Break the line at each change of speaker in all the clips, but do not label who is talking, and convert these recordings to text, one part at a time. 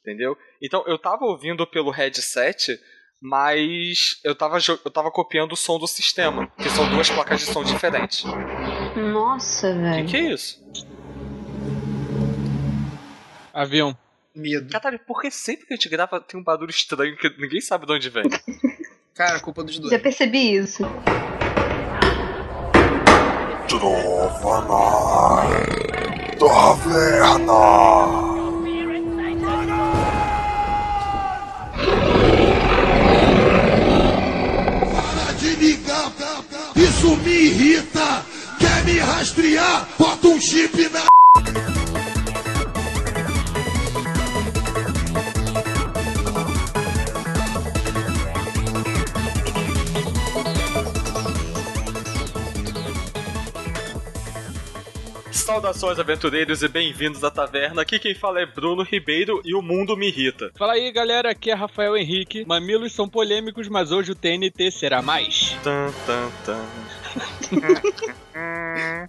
entendeu? Então eu tava ouvindo pelo headset, mas eu tava, eu tava copiando o som do sistema, que são duas placas de som diferentes.
Nossa, velho.
O que, que é isso?
Avião.
Medo.
Catarina, por que sempre que a gente grava tem um barulho estranho que ninguém sabe de onde vem?
Cara, culpa dos dois.
Já percebi isso.
Trova na taverna.
Isso me irrita. Quer me rastrear? Bota um chip na.
Saudações, aventureiros, e bem-vindos à taverna. Aqui quem fala é Bruno Ribeiro e o mundo me irrita.
Fala aí, galera. Aqui é Rafael Henrique. Mamilos são polêmicos, mas hoje o TNT será mais.
Tan, tan, tan.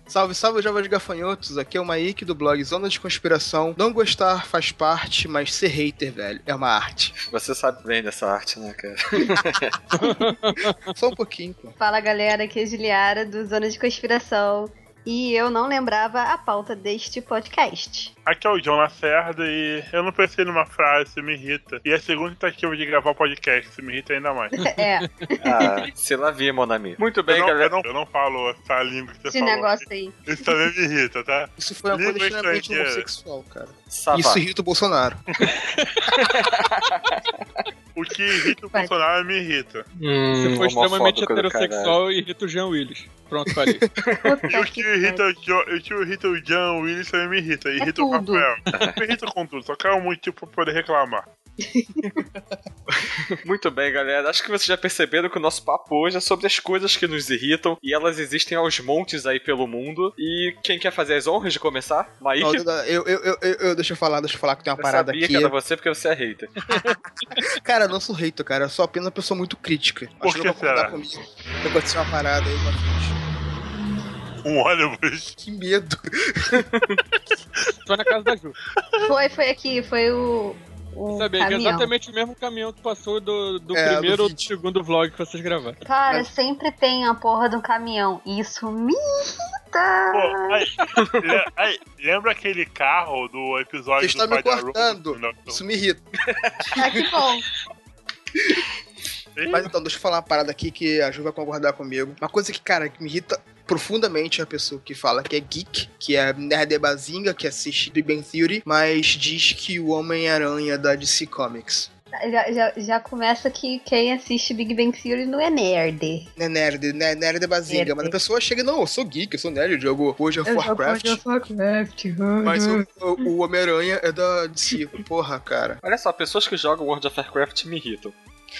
Salve, salve, jovens gafanhotos. Aqui é o Maíque do blog Zona de Conspiração. Não gostar faz parte, mas ser hater, velho, é uma arte.
Você sabe bem dessa arte, né, cara?
Só um pouquinho, pô.
Fala galera, aqui é a Juliara do Zona de Conspiração. E eu não lembrava a pauta deste podcast.
Aqui é o John Lacerda e eu não pensei numa frase, isso me irrita. E é a segunda tentativa de gravar o podcast, isso me irrita ainda mais.
É,
Ah, se lá via, mon ami. Muito bem,
eu, não,
galera.
eu, não, eu não falo essa língua que você
esse
falou.
negócio aí.
Isso também me irrita, tá?
Isso foi uma
Língua
coisa extremamente homossexual, cara.
Safado.
Isso irrita o Bolsonaro.
O que irrita o
Vai.
Bolsonaro me irrita.
Hum,
Se for extremamente heterossexual, irrita o Jean Willis. Pronto, falei.
E o que irrita o, Jo- o que irrita o John Willis também me irrita. Irrita o
É tudo.
Rafael. me irrita com tudo, só quero um motivo pra poder reclamar.
Muito bem, galera. Acho que vocês já perceberam que o nosso papo hoje é sobre as coisas que nos irritam e elas existem aos montes aí pelo mundo. E quem quer fazer as honras de começar? Maíque?
Não, eu, eu, eu, eu, eu- deixa eu falar, deixa eu falar que tem uma
eu
parada
sabia
aqui.
que era você porque você é hater.
Cara, eu não sou hater, cara. Eu sou apenas uma pessoa muito crítica.
Por
Acho que
que
não vai concordar
será?
comigo. Se acontecer uma parada aí frente.
Um ônibus.
Que medo.
Tô na casa da Ju.
Foi, foi aqui, foi o. o
Sabia que é exatamente o mesmo caminhão que passou do, do
É, do
primeiro ou do segundo vlog que vocês gravaram.
Cara,
Mas-
sempre tem a porra do caminhão. Isso me irrita.
Pô, aí, aí, lembra aquele carro do episódio
Você
do
está me cortando.
Não, não.
Isso me irrita.
Ah, que bom.
Mas então, deixa eu falar uma parada aqui que a Ju vai concordar comigo. Uma coisa que, cara, que me irrita profundamente a pessoa que fala que é geek, que é nerd bazinga, que assiste Big Bang Theory, mas diz que o Homem-Aranha é da DC Comics.
Já, já, já começa que quem assiste Big Bang Theory não é nerd.
Não é nerd, né? Nerd é bazinga.
Nerd.
Mas a pessoa chega, não, eu sou geek, eu sou nerd, eu jogo World of Warcraft.
Warcraft.
Mas o, o- o Homem-Aranha é da DC. Porra, cara.
Olha só, pessoas que jogam World of Warcraft me irritam.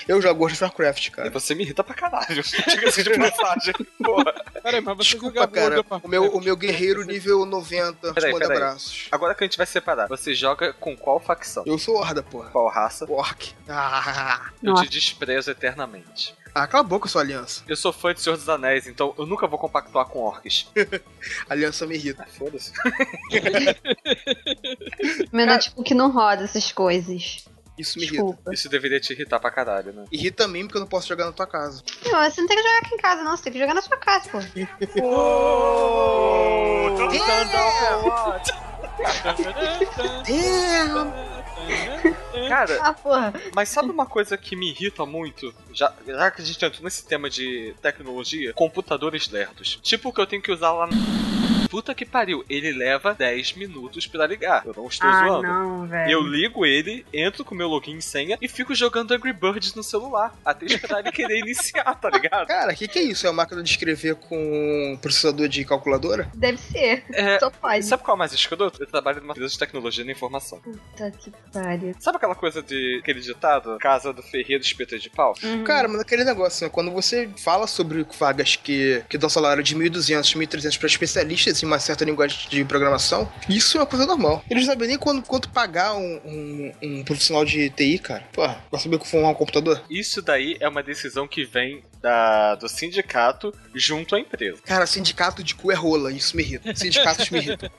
Eu jogo World of Warcraft,
E
cara.
você me irrita pra caralho. Diga-se de passagem. Porra.
Peraí, mas você
Desculpa, cara. O meu, o meu guerreiro nível 90
Peraí,
manda abraços.
Agora que a gente vai separar, você joga com qual facção?
Eu sou Horda, porra.
Qual raça?
Orc. Ah,
Eu
Nossa.
te desprezo eternamente.
ah, cala a boca, sua aliança.
Eu sou fã de Senhor dos Anéis, então eu nunca vou compactuar com orcs.
Aliança me irrita.
Ah, foda-se.
Meu notebook tipo, não roda essas coisas.
Isso me irrita.
Desculpa.
Isso deveria te irritar pra caralho, né?
Irrita mim porque eu não posso jogar na tua casa.
Não, você não tem que jogar aqui em casa, não. Você tem que jogar na sua casa, pô.
Ô, tô-
Damn!
Cara,
Ah, porra.
mas sabe uma coisa que me irrita muito? Já, já que a gente entrou nesse tema de tecnologia, computadores lerdos. Tipo o que eu tenho que usar lá no. Puta que pariu, ele leva 10 minutos pra ligar. Eu não estou
Ah,
zoando.
não, velho.
Eu ligo ele, entro com meu login e senha e fico jogando Angry Birds no celular. Até esperar ele querer iniciar, tá ligado?
Cara, o que, que é isso? É uma máquina de escrever com processador de calculadora?
Deve ser.
É,
Só pode.
Sabe qual é o mais escroto? Eu trabalho numa empresa de tecnologia da informação.
Puta que pariu.
Sabe aquela coisa de aquele ditado? Casa do ferreiro, espeta de pau?
Uhum.
Cara, mas aquele negócio, né? Quando você fala sobre vagas que, que dão salário de 1.200, 1.300 para especialistas em uma certa linguagem de programação, isso é uma coisa normal. Eles não sabem nem quando, quanto pagar um, um, um profissional de TI, cara. Pô, vai saber como formar um computador?
Isso daí é uma decisão que vem da, do sindicato junto à empresa.
Cara, sindicato de cu é rola, isso me irrita. Sindicatos me irritam.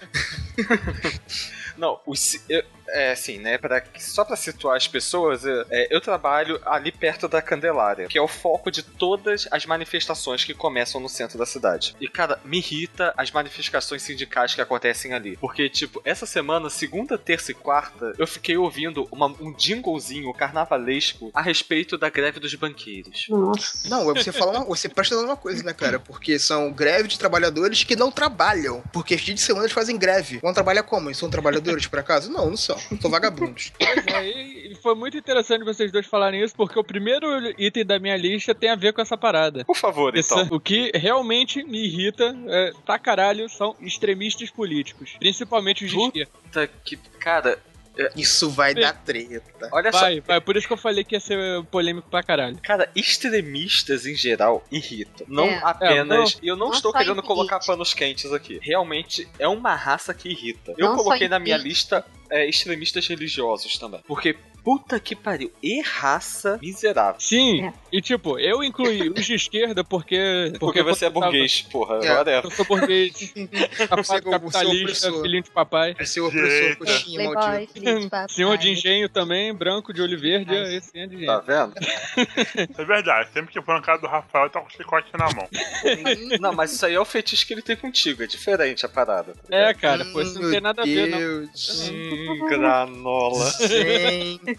Não, o, si- eu- é assim, né? Pra, só pra situar as pessoas, é, é, eu trabalho ali perto da Candelária, que é o foco de todas as manifestações que começam no centro da cidade. E, cara, me irrita as manifestações sindicais que acontecem ali. Porque, tipo, essa semana, segunda, terça e quarta, eu fiquei ouvindo uma- um jinglezinho carnavalesco a respeito da greve dos banqueiros.
Nossa.
Não, você fala uma, você presta numa coisa, né, cara? Porque são greve de trabalhadores que não trabalham. Porque dia de semana eles fazem greve. Vão trabalhar como? Eles são trabalhadores, por acaso? Não, não são. São vagabundos.
Pois é, e foi muito interessante vocês dois falarem isso, porque o primeiro item da minha lista tem a ver com essa parada.
Por favor,
Isso-
então.
o que realmente me irrita, é, pra caralho, são extremistas políticos. Principalmente os de
Puta
esquerda.
Puta que. Cara,
Isso vai dar treta.
olha só.
Vai, vai, por isso que eu falei que ia ser polêmico pra caralho.
Cara, extremistas em geral irritam. Não
É.
apenas.
É,
E eu não,
não
estou querendo colocar panos quentes aqui. Realmente é uma raça que irrita. Eu
Não
coloquei na minha lista é, extremistas religiosos também. Porque, puta que pariu, e raça miserável.
Sim,
É.
e tipo, eu incluí os de esquerda porque.
Porque, você é
eu tava-
burguês, porra.
É.
whatever.
Eu sou burguês,
Você é o-
capitalista,
é
filhinho de papai.
É seu opressor, coxinha, maldito.
filho de papai.
Senhor de engenho também, branco, de olho verde,
Ai.
esse é de engenho.
Tá vendo?
É verdade, sempre que for na casa do Rafael, tá com o chicote na mão.
Não, mas isso aí é o fetiche que ele tem contigo. É diferente a parada. tá
É, cara, pô, isso não tem nada a ver, não.
Deus.
Hum, granola.
Gente.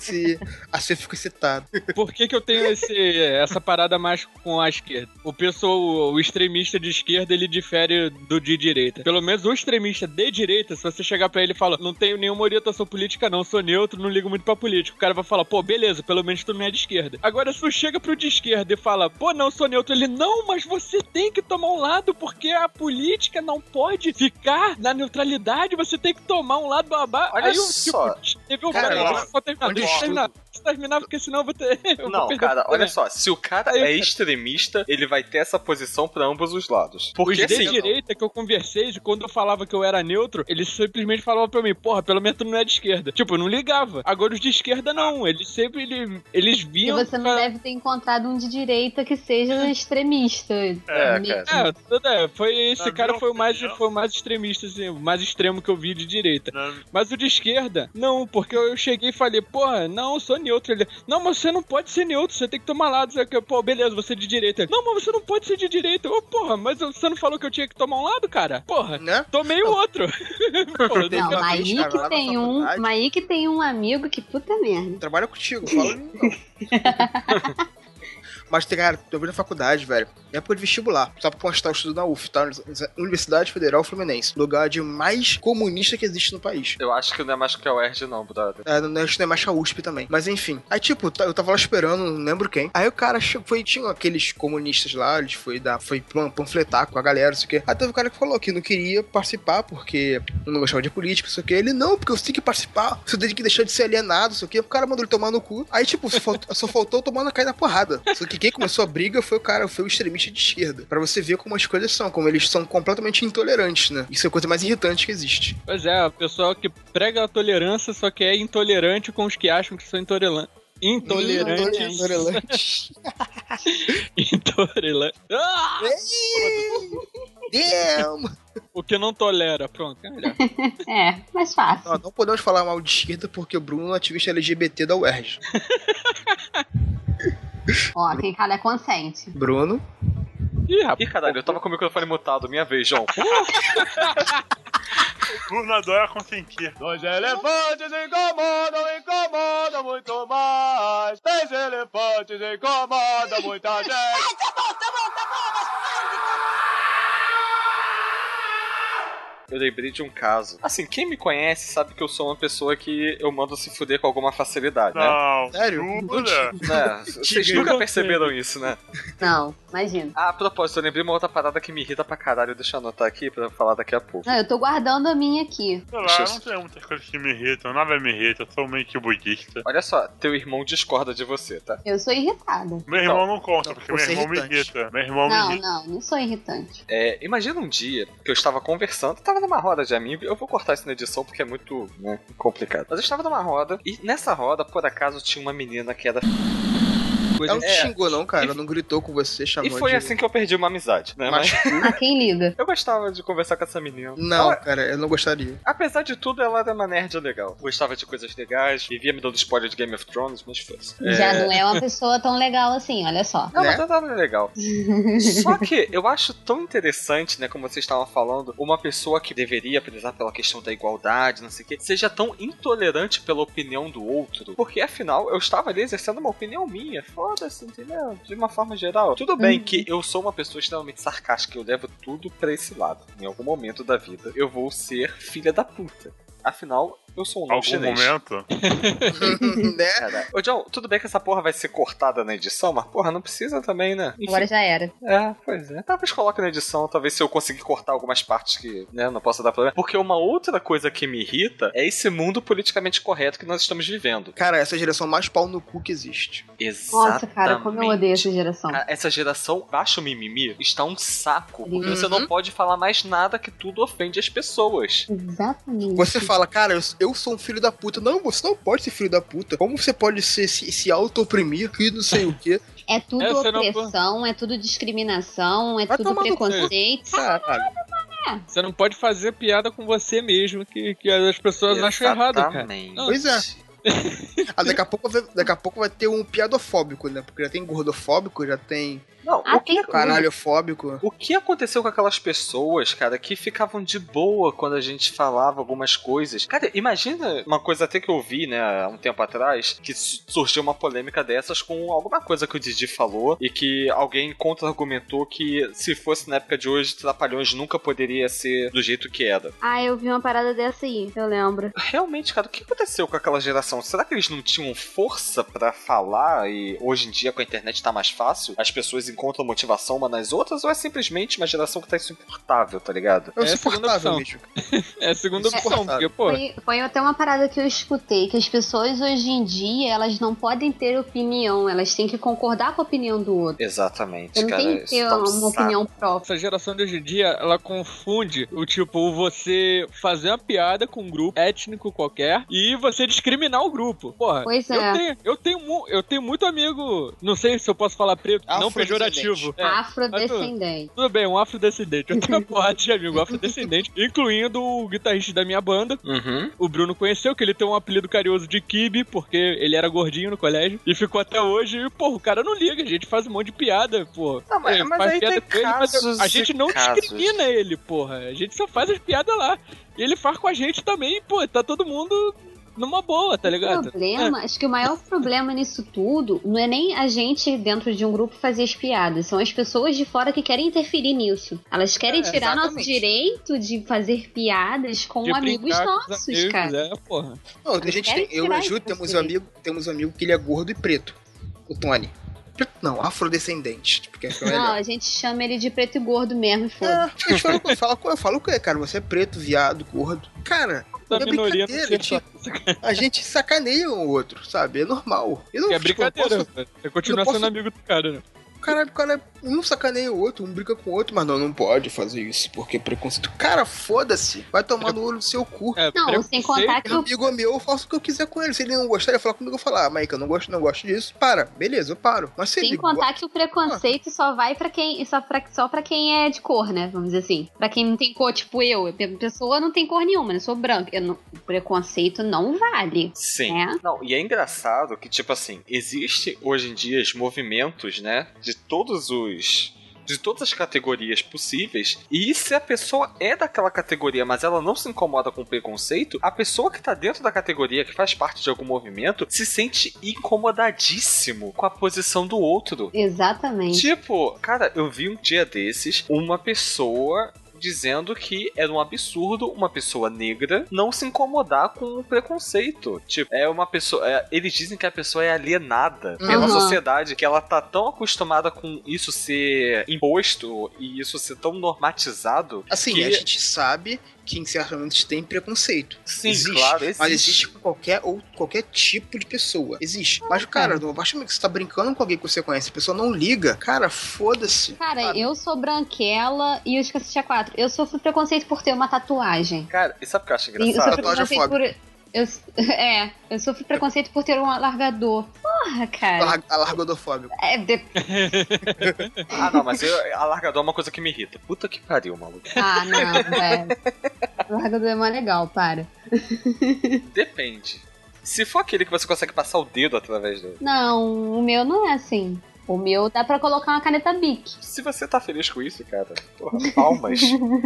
Assim eu fico excitado.
Por que, que eu tenho esse, essa parada mais com a esquerda? O pessoal, o extremista de esquerda, ele difere do de direita. Pelo menos o extremista de direita, se você chegar pra ele e falar, não tenho nenhuma orientação política não, sou neutro, não ligo muito pra política. O cara vai falar, pô, beleza, pelo menos tu não é de esquerda. Agora, se tu chega pro de esquerda e fala, pô, não, sou neutro, ele, não, mas você tem que tomar um lado, porque a política não pode ficar na neutralidade, você tem que tomar um lado babá.
Olha
Aí
só.
tipo, teve um
Cara,
cara, terminar,
onde
eu terminar. Terminar, porque senão eu vou ter. eu vou
Não,
perder
cara, olha só. Se o cara
Aí,
é
cara.
extremista, ele vai ter essa posição pra ambos os lados.
Os
Porque
de
assim.
direita que eu conversei, quando eu falava que eu era neutro, eles simplesmente falavam pra mim, porra, pelo menos tu não é de esquerda. Tipo, eu não ligava. Agora os de esquerda não. Eles sempre ele- eles
E
vinham.
você não
pra-
deve ter encontrado um de direita que seja extremista.
É, cara.
É, tudo é, foi esse
Na
cara
minha
foi o mais foi o mais extremista, assim, o mais extremo que eu vi de direita.
Na-
Mas o de esquerda, não, porque eu cheguei e falei, porra, não, eu sou neutro. Ele, não, mas você não pode ser neutro, você tem que tomar lado. Você, pô, beleza, você é de direita. Ele, não, mas você não pode ser de direita. Ô, porra, mas você não falou que eu tinha que tomar um lado, cara? Porra,
Né?
tomei o outro.
Teve
Não, mas aí
cara,
que
na
tem um, mas aí que tem um amigo que puta merda.
Trabalha contigo, fala não. Mas cara, tô vendo na faculdade, velho. É época de vestibular. Só pra constar o estudo na UF, tá? Universidade Federal Fluminense. Lugar de mais comunista que existe no país.
Eu acho que não é mais que a UERJ, não, brother.
É, não, acho que não é mais que a USP também. Mas enfim. Aí, tipo, tá- eu tava lá esperando, não lembro quem. Aí o cara foi, tinha aqueles comunistas lá, eles foi dar, foi pan- panfletar com a galera, não sei o quê. Aí teve um cara que falou que não queria participar porque não gostava de política, não sei o quê. Ele, não, porque você tem que participar, você tem que deixar de ser alienado, não sei o quê. O cara mandou ele tomar no cu. Aí, tipo, só, faltou- só faltou tomar na cair na porrada. Só que quem começou a briga foi o cara, foi o extremista de esquerda. Pra você ver como as coisas são, como eles são completamente intolerantes, né? Isso é a coisa mais irritante que existe.
Pois é, o pessoal que prega a tolerância só que é intolerante com os que acham que são intolerantes. Intolerantes.
Intolerante.
Intolerante. Ah!
Damn!
O que não tolera, pronto, é melhor.
É, mais fácil.
Não, não podemos falar mal de esquerda porque o Bruno é um ativista LGBT da UERJ.
Ó, quem cala é consente.
Bruno?
Ih, rapaz.
Ih, caralho, eu tava com o microfone mutado. Minha vez, João.
Bruno adora consentir.
Dois elefantes incomodam, incomodam muito mais. Três elefantes incomodam muita gente.
Eu lembrei de um caso. Assim, quem me conhece sabe que eu sou uma pessoa que eu mando se fuder com alguma facilidade, né?
Não,
Sério?
jura?
Né? Vocês nunca perceberam isso, né?
Não, imagina.
Ah, a propósito, eu lembrei uma outra parada que me irrita pra caralho. Deixa eu anotar aqui pra eu falar daqui a pouco.
Não, eu tô guardando a minha aqui.
Sei lá,
eu-
não tenho muitas coisas que me irritam, nada me irrita, eu sou meio que budista.
Olha só, teu irmão discorda de você, tá?
Eu sou irritada.
Meu irmão não conta,
não,
porque meu
é
irmão me
irritante.
irrita. Meu irmão me
Não,
irrita.
não, não sou irritante.
É, imagina um dia que eu estava conversando, tava numa roda de amigos, eu vou cortar isso na edição porque é muito né, complicado. Mas eu estava numa roda, e nessa roda, por acaso, tinha uma menina que era.
Coisa
Ela não te xingou, não, cara. Ela não gritou com você,
E
chamou
foi
de...
assim que eu perdi uma amizade, né? Mas.
A quem liga?
eu gostava de conversar com essa menina.
Não,
Ela-
cara, eu não gostaria.
apesar de tudo, ela era uma nerd legal. Gostava de coisas legais, vivia me dando spoiler de Game of Thrones, mas foi.
Já não é uma pessoa tão legal assim, olha só.
Não,
Né?
mas ela era legal. Só que eu acho tão interessante, né, como vocês estavam falando, uma pessoa que deveria prezar pela questão da igualdade, não sei o quê, seja tão intolerante pela opinião do outro. Porque afinal, eu estava ali exercendo uma opinião minha. Foda-se, entendeu? De uma forma geral. Tudo bem que eu sou uma pessoa extremamente sarcástica, eu levo tudo pra esse lado. Em algum momento da vida, eu vou ser filha da puta. Afinal, eu sou um
Algum
chinês.
momento?
né?
Cara, Ô, John, tudo bem que essa porra vai ser cortada na edição, mas porra, não precisa também, né? Enfim.
Agora já era.
É, pois é. Talvez coloque na edição, talvez se eu conseguir cortar algumas partes que, né, não possa dar problema. Porque uma outra coisa que me irrita é esse mundo politicamente correto que nós estamos vivendo.
Cara, essa geração mais pau no cu que existe.
Exatamente.
Nossa, cara, como eu odeio essa geração.
Cara, essa geração baixo mimimi está um saco. Porque
Uhum.
você não pode falar mais nada que tudo ofende as pessoas.
Exatamente.
Você fala, cara, eu, eu sou um filho da puta. Não, você não pode ser filho da puta. Como você pode ser, se, se auto-oprimir e não sei o quê?
É tudo
É, não-
opressão, é tudo discriminação, é
Vai
tudo preconceito.
Caralho.
Você não pode fazer piada com você mesmo, que, que as pessoas acham errado, cara.
Exatamente.
Não,
Pois é. Ah, daqui a, pouco, daqui a pouco vai ter um piadofóbico, né? Porque já tem gordofóbico, já tem
Não,
Ah,
o que
tem
caralhofóbico.
O que aconteceu com aquelas pessoas, cara, que ficavam de boa quando a gente falava algumas coisas? Cara, imagina uma coisa até que eu vi, né, há um tempo atrás, que su- surgiu uma polêmica dessas com alguma coisa que o Didi falou e que alguém contra-argumentou que se fosse na época de hoje, Trapalhões nunca poderia ser do jeito que era.
Ah, eu vi uma parada dessa aí, eu lembro.
Realmente, cara, o que aconteceu com aquela geração? Será que eles não tinham força pra falar e hoje em dia com a internet tá mais fácil? As pessoas encontram motivação uma nas outras ou é simplesmente uma geração que tá insuportável, tá ligado?
É
É a segunda
insuportável
opção.
mesmo.
É a segunda opção,
Insuportável.
porque, pô,
Foi, foi até uma parada que eu escutei, que as pessoas hoje em dia, elas não podem ter opinião, elas têm que concordar com a opinião do outro.
Exatamente,
não
cara.
tem que ter
tá um
uma opinião própria.
essa geração de hoje em dia, ela confunde o tipo, você fazer uma piada com um grupo étnico qualquer e você discriminar o grupo. Porra,
Pois
eu,
é.
tenho, eu, tenho, eu tenho muito amigo, não sei se eu posso falar preto, não
Afrodescendente.
Pejorativo. É,
Afrodescendente.
tudo bem, um afrodescendente. Eu tenho uma porrada de amigo afrodescendente, incluindo o guitarrista da minha banda.
Uhum.
O Bruno conheceu que ele tem um apelido carinhoso de Kibe, porque ele era gordinho no colégio, e ficou até hoje. E, pô, o cara não liga, a gente faz um monte de piada, pô.
Não, mas-
É,
mas
faz
aí
piada
tem
com ele, mas a gente não
casos.
discrimina ele, porra. A gente só faz as piadas lá. E ele faz com a gente também, pô, tá todo mundo numa boa, tá
O
ligado?
problema, acho que o maior problema nisso tudo não é nem a gente dentro de um grupo fazer as piadas, são as pessoas de fora que querem interferir nisso. Elas querem
É,
tirar nosso
exatamente.
direito de fazer piadas com
De
amigos nossos,
amigos,
cara.
É, porra.
Não, a gente tem, eu e Ju temos um amigo, temos um amigo que ele é gordo e preto. O Tony. Não, afrodescendente. tipo, que é
Não, a gente chama ele de preto e gordo mesmo,
É,
foda.
a gente fala, eu falo, eu falo o quê, cara? Você é preto, viado, gordo. Cara,
Da
é
minoria ser
tipo, a gente sacaneia um outro, sabe? É normal. Eu não,
Que é
tipo,
brincadeira,
posso-
pô. Você continua
eu posso-
sendo amigo do cara, né?
Caralho, o cara um sacaneia o outro, um briga com o outro, mas não, não pode fazer isso, porque é preconceito. Cara, foda-se. Vai tomar no olho do seu cu.
É,
Não, sem contar que
É
o
amigo meu, eu faço o que eu quiser com ele. Se ele não gostar, ele falar comigo, eu falar, ah, Mike, eu não gosto, não gosto disso. Para, beleza, eu paro. Mas se
Sem
ele
contar que o preconceito só vai pra quem. Só pra, só pra quem é de cor, né? Vamos dizer assim. Pra quem não tem cor, tipo eu. A pessoa não tem cor nenhuma, né? Eu sou branca. Eu não- o preconceito não vale.
Sim.
É.
Não, e é engraçado que, tipo assim, existe hoje em dia os movimentos, né? De todos os. De todas as categorias possíveis. E se a pessoa é daquela categoria, mas ela não se incomoda com o preconceito, a pessoa que tá dentro da categoria, que faz parte de algum movimento, se sente incomodadíssimo com a posição do outro.
Exatamente.
Tipo, cara, eu vi um dia desses uma pessoa dizendo que era um absurdo uma pessoa negra não se incomodar com o preconceito. Tipo, é uma pessoa. é- eles dizem que a pessoa é alienada pela
Aham.
sociedade, que ela tá tão acostumada com isso ser imposto e isso ser tão normatizado.
Assim,
que-
a gente sabe que em certos momentos tem preconceito.
Sim,
existe,
claro, existe.
Mas existe com qualquer, ou qualquer tipo de pessoa. Existe. Mas, cara, partir do momento que você tá brincando com alguém que você conhece, a pessoa não liga, cara, foda-se.
Cara,
Sabe?
eu sou branquela e eu esqueci a quatro. Eu sofro preconceito por ter uma tatuagem.
Cara, e sabe o que eu acho
E eu
engraçado?
sofro
Tatuagem
preconceito por. Eu, é, eu sofro preconceito por ter um alargador. Porra, cara.
Alar- Alargodofóbico.
É, de-
Ah, não, mas eu, alargador é uma coisa que me irrita. Puta que pariu, maluco.
Ah, não, velho. Largador é mó legal, para.
Depende. Se for aquele que você consegue passar o dedo através dele.
Não, o meu não é assim. O meu dá pra colocar uma caneta Bic.
Se você tá feliz com isso, cara, porra, palmas.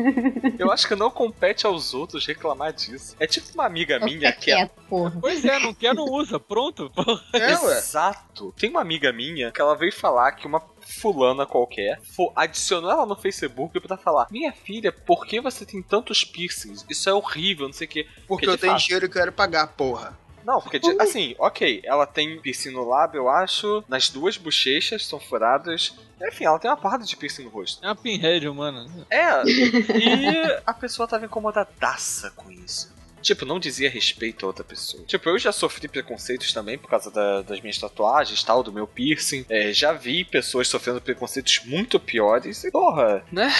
Eu acho que não compete aos outros reclamar disso. É tipo uma amiga minha que é
porra.
Pois é, não quer, não usa. Pronto.
É, ué.
Exato. Tem uma amiga minha que ela veio falar que uma fulana qualquer adicionou ela no Facebook pra falar: Minha filha, por que você tem tantos piercings? Isso é horrível, não sei o quê.
Porque
de
eu tenho
fato-
dinheiro e quero pagar, porra.
Não, porque, de- assim, ok, ela tem piercing no lábio, eu acho, nas duas bochechas são furadas. Enfim, ela tem uma porrada de piercing no rosto.
É uma pinhead humana.
É, e a pessoa tava incomodadaça com isso. Tipo, não dizia respeito a outra pessoa. Tipo, eu já sofri preconceitos também por causa da- das minhas tatuagens tal, do meu piercing. É, já vi pessoas sofrendo preconceitos muito piores. E, porra, né?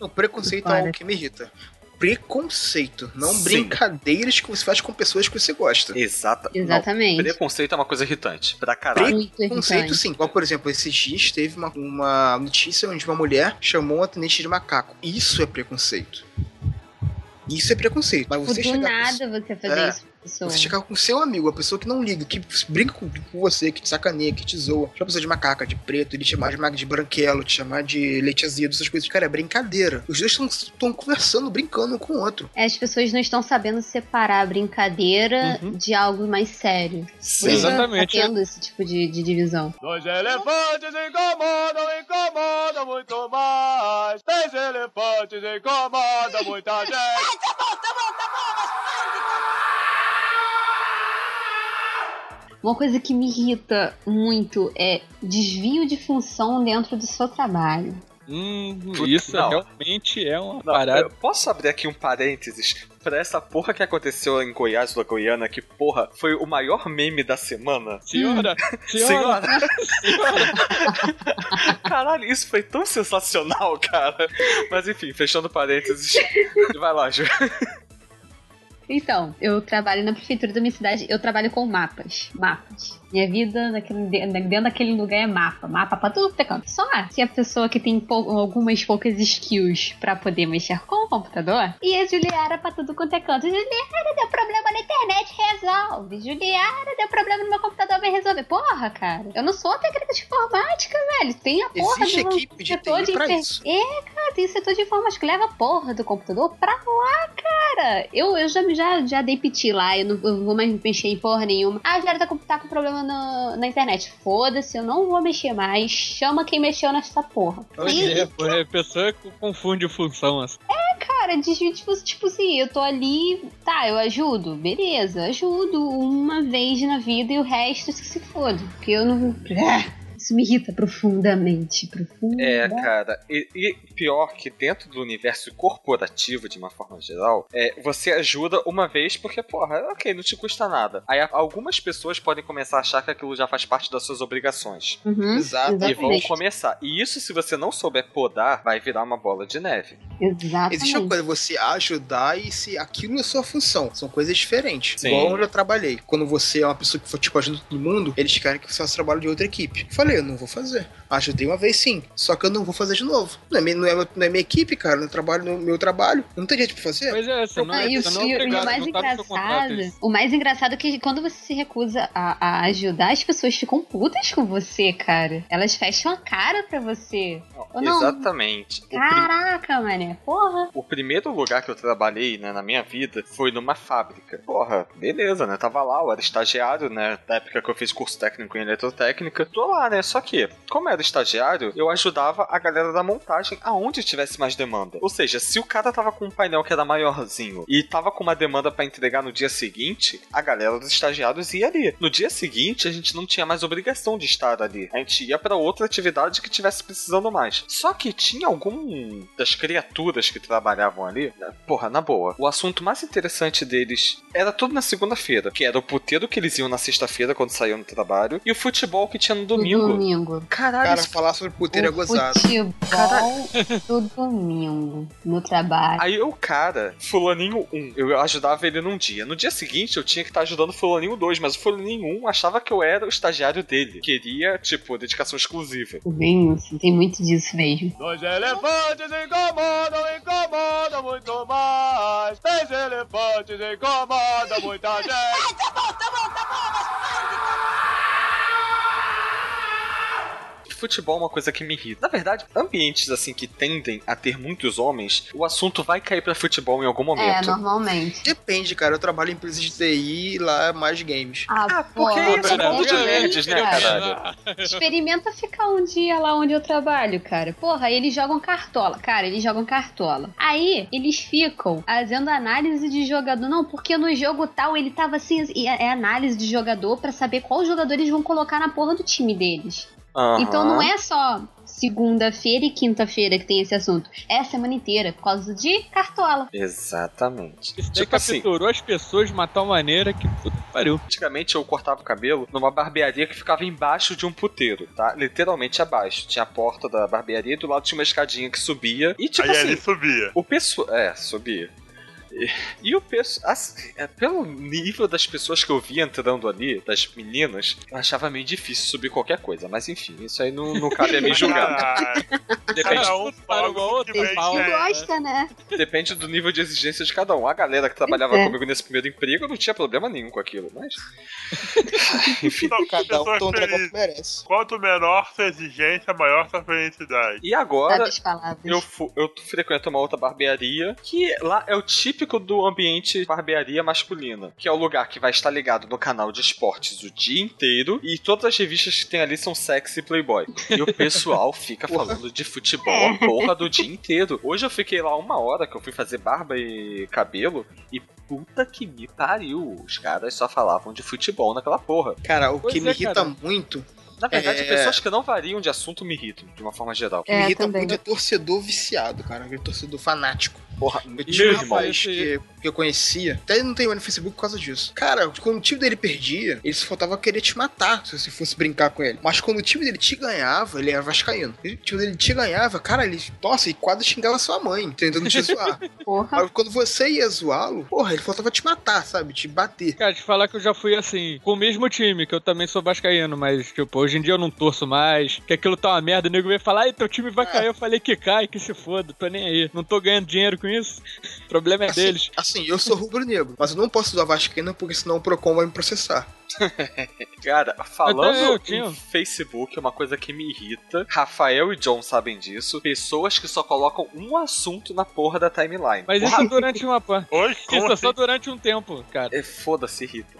O preconceito é algo que me irrita. Preconceito, não
Sim.
brincadeiras que você faz com pessoas que você gosta.
Exata.
Exatamente.
Não, preconceito é uma coisa irritante. Pra caralho.
Preconceito sim. Igual, por exemplo, esses dias teve uma, uma notícia onde uma mulher chamou um atendente de macaco. Isso é preconceito. Isso é preconceito. Mas você
Tipo, do
chegar com-
nada você fazer
É.
isso pessoa.
Você chegar com seu amigo, a pessoa que não liga, que brinca com, com você, que te sacaneia, que te zoa, chama a pessoa de macaca, de preto, ele te chamar de, de branquelo, te chamar de leite azedo, essas coisas. Cara, é brincadeira. Os dois estão conversando, brincando um com o outro.
As pessoas não estão sabendo separar a brincadeira de algo mais sério. Isso
Exatamente,
Tá tendo esse tipo de, de divisão.
Dois elefantes incomodam, incomodam muito mais. Três elefantes incomodam muita gente.
Uma coisa que me irrita muito é desvio de função dentro do seu trabalho.
Hum, isso
não.
realmente é uma
Não,
parada.
eu posso abrir aqui um parênteses pra essa porra que aconteceu em Goiás, da Goiânia, que porra foi o maior meme da semana?
Senhora, senhora, senhora.
Caralho, isso foi tão sensacional, cara. Mas enfim, fechando parênteses. Vai lá, Ju.
Então, eu trabalho na prefeitura da minha cidade, eu trabalho com mapas. Mapas. Minha vida naquele, dentro daquele lugar é mapa. Mapa pra tudo que é canto. Só se a pessoa que tem pou- algumas poucas skills pra poder mexer com o computador. E a Juliara pra tudo quanto é canto. Juliara deu problema na internet, resolve. Juliara deu problema no meu computador, vai resolver. Porra, cara. Eu não sou técnica de informática, velho. Tem a porra
Existe
do
equipe de
setor
pra
infer-
isso.
É, cara, tem setor de informática. Leva a porra do computador pra lá, cara. Eu, eu já, já, já dei piti lá, eu não, eu vou mais mexer em porra nenhuma. Ah, já tá com, tá com problema no- na internet. Foda-se, eu não vou mexer mais. Chama quem mexeu nessa porra. E,
É, pô, é, a pessoa que confunde função assim.
cara, desvio, tipo, tipo assim, eu tô ali, tá, eu ajudo, beleza, ajudo uma vez na vida e o resto que se foda. Porque eu não. Isso me irrita profundamente. Profundamente.
É, cara, e, e pior que dentro do universo corporativo, de uma forma geral, é, você ajuda uma vez porque, porra, ok, não te custa nada. Aí algumas pessoas podem começar a achar que aquilo já faz parte das suas obrigações.
Uhum,
Exato.
E vão
exatamente.
começar. E isso, se você não souber podar, vai virar uma bola de neve.
Exatamente.
Existe uma coisa, você ajudar e se aquilo é sua função. São coisas diferentes.
Sim.
Igual eu trabalhei. Quando você é uma pessoa que for, tipo, ajuda todo mundo, eles querem que você faça trabalho de outra equipe. Falei, eu não vou fazer. Ajudei uma vez sim. Só que eu não vou fazer de novo. Não é, minha- não é, não é minha equipe, cara. Eu trabalho no meu trabalho. Não tem jeito pra fazer.
Pois é, você não, é,
e
você não é
e o- e mais
não tá
engraçado, o mais engraçado é que quando você se recusa a, a ajudar, as pessoas ficam putas com você, cara. Elas fecham a cara pra você. Não?
Exatamente. O prim-
Caraca, mané. Porra.
O primeiro lugar que eu trabalhei, né, na minha vida, foi numa fábrica. Porra, beleza, né? Tava lá, eu era estagiário, né? Da época que eu fiz curso técnico em eletrotécnica. Tô lá, né? Só que, como eu era estagiário, eu ajudava a galera da montagem aonde tivesse mais demanda. Ou seja, se o cara tava com um painel que era maiorzinho e tava com uma demanda pra entregar no dia seguinte, a galera dos estagiários ia ali. No dia seguinte, a gente não tinha mais obrigação de estar ali. A gente ia pra outra atividade que tivesse precisando mais. Só que tinha algum das criaturas que trabalhavam ali, né, porra, na boa. O assunto mais interessante deles era tudo na segunda-feira, que era o puteiro que eles iam na sexta-feira quando saíam do trabalho e o futebol que tinha no domingo.
Domingo.
Caralho,
Cara,
isso
falar sobre puteiro é gozado.
futebol. Do domingo, no trabalho.
Aí o cara, fulaninho 1, eu ajudava ele num dia. No dia seguinte eu tinha que estar ajudando o fulaninho 2, mas o fulaninho 1 achava que eu era o estagiário dele. Queria, tipo, dedicação exclusiva.
Bem, assim, tem muito disso mesmo.
Dois elefantes incomodam, incomodam muito mais. Três elefantes incomodam muita gente.
Futebol é uma coisa que me irrita. Na verdade, ambientes assim que tendem a ter muitos homens, o assunto vai cair pra futebol em algum
É,
momento.
normalmente.
Depende, cara. Eu trabalho em empresa de TI e lá é mais games.
Ah,
porque
pô,
isso é mundo de nerds, né,
cara.
caralho?
Experimenta ficar um dia lá onde eu trabalho, cara. Porra, eles jogam cartola. Cara, eles jogam cartola. Aí, eles ficam fazendo análise de jogador. Não, porque no jogo tal ele tava assim. e É é análise de jogador pra saber qual jogador eles vão colocar na porra do time deles.
Aham.
Então não é só segunda-feira e quinta-feira que tem esse assunto. É a semana inteira, por causa de cartola.
Exatamente.
Isso
Tipo assim,
capturou as pessoas de uma tal maneira que puta que pariu.
antigamente eu cortava o cabelo numa barbearia que ficava embaixo de um puteiro, tá? Literalmente abaixo. Tinha a porta da barbearia e do lado tinha uma escadinha que subia. E tipo
Aí
assim,
ele subia.
O pessoal. É, subia. E, e o pessoal. pelo nível das pessoas que eu vi entrando ali, das meninas, eu achava meio difícil subir qualquer coisa. Mas enfim, isso aí não, não cabe a mim julgar.
Ah,
Depende
Cada um
para
o
outro,
que vem,
pau.
né?
Gosta, né?
Depende do nível de exigência de cada um. A galera que trabalhava
É.
comigo nesse primeiro emprego não tinha problema nenhum com aquilo, mas. enfim.
Não,
Cada um tão trabalho
felizes.
que merece.
Quanto menor sua exigência, maior sua felicidade.
E agora. Eu, eu frequento uma outra barbearia que lá é o típico do ambiente barbearia masculina, que é o lugar que vai estar ligado no canal de esportes o dia inteiro e todas as revistas que tem ali são sexy e playboy. E o pessoal fica falando de futebol a porra do dia inteiro. Hoje eu fiquei lá uma hora que eu fui fazer barba e cabelo e puta que me pariu. Os caras só falavam de futebol naquela porra.
Cara, o
Pois
que me
é,
irrita
cara.
muito,
Na verdade,
É.
pessoas que não variam de assunto me irritam, de uma forma geral.
que me
É,
irrita
também.
muito é torcedor viciado, cara. Aquele torcedor fanático.
Porra,
Eu
meu
tinha um rapaz que, que eu conhecia, até não tem mais no Facebook por causa disso. Cara, quando o time dele perdia, ele só faltava querer te matar se você fosse brincar com ele. Mas quando o time dele te ganhava, ele era vascaíno. E o time dele te ganhava, cara, ele, nossa, e quase xingava sua mãe, tentando te zoar.
Porra.
Mas quando você ia zoá-lo, porra, ele faltava te matar, sabe? Te bater.
Cara, te falar que eu já fui assim, com o mesmo time, que eu também sou vascaíno, mas, tipo, hoje em dia eu não torço mais, que aquilo tá uma merda, o nego veio falar, ai, teu time vai cair, eu falei que cai, que se foda, tô nem aí, não tô ganhando dinheiro com isso, o problema é
Assim,
deles.
assim, eu sou rubro-negro, mas eu não posso zoar vascaíno porque senão o Procon vai me processar.
Cara, falando
eu tinha.
em Facebook, é uma coisa que me irrita. Rafael e John sabem disso. Pessoas que só colocam um assunto na porra da timeline.
Mas
Porra,
isso durante uma.
Oi?
Isso é só
assim?
durante um tempo, cara.
é, Foda-se, irrita.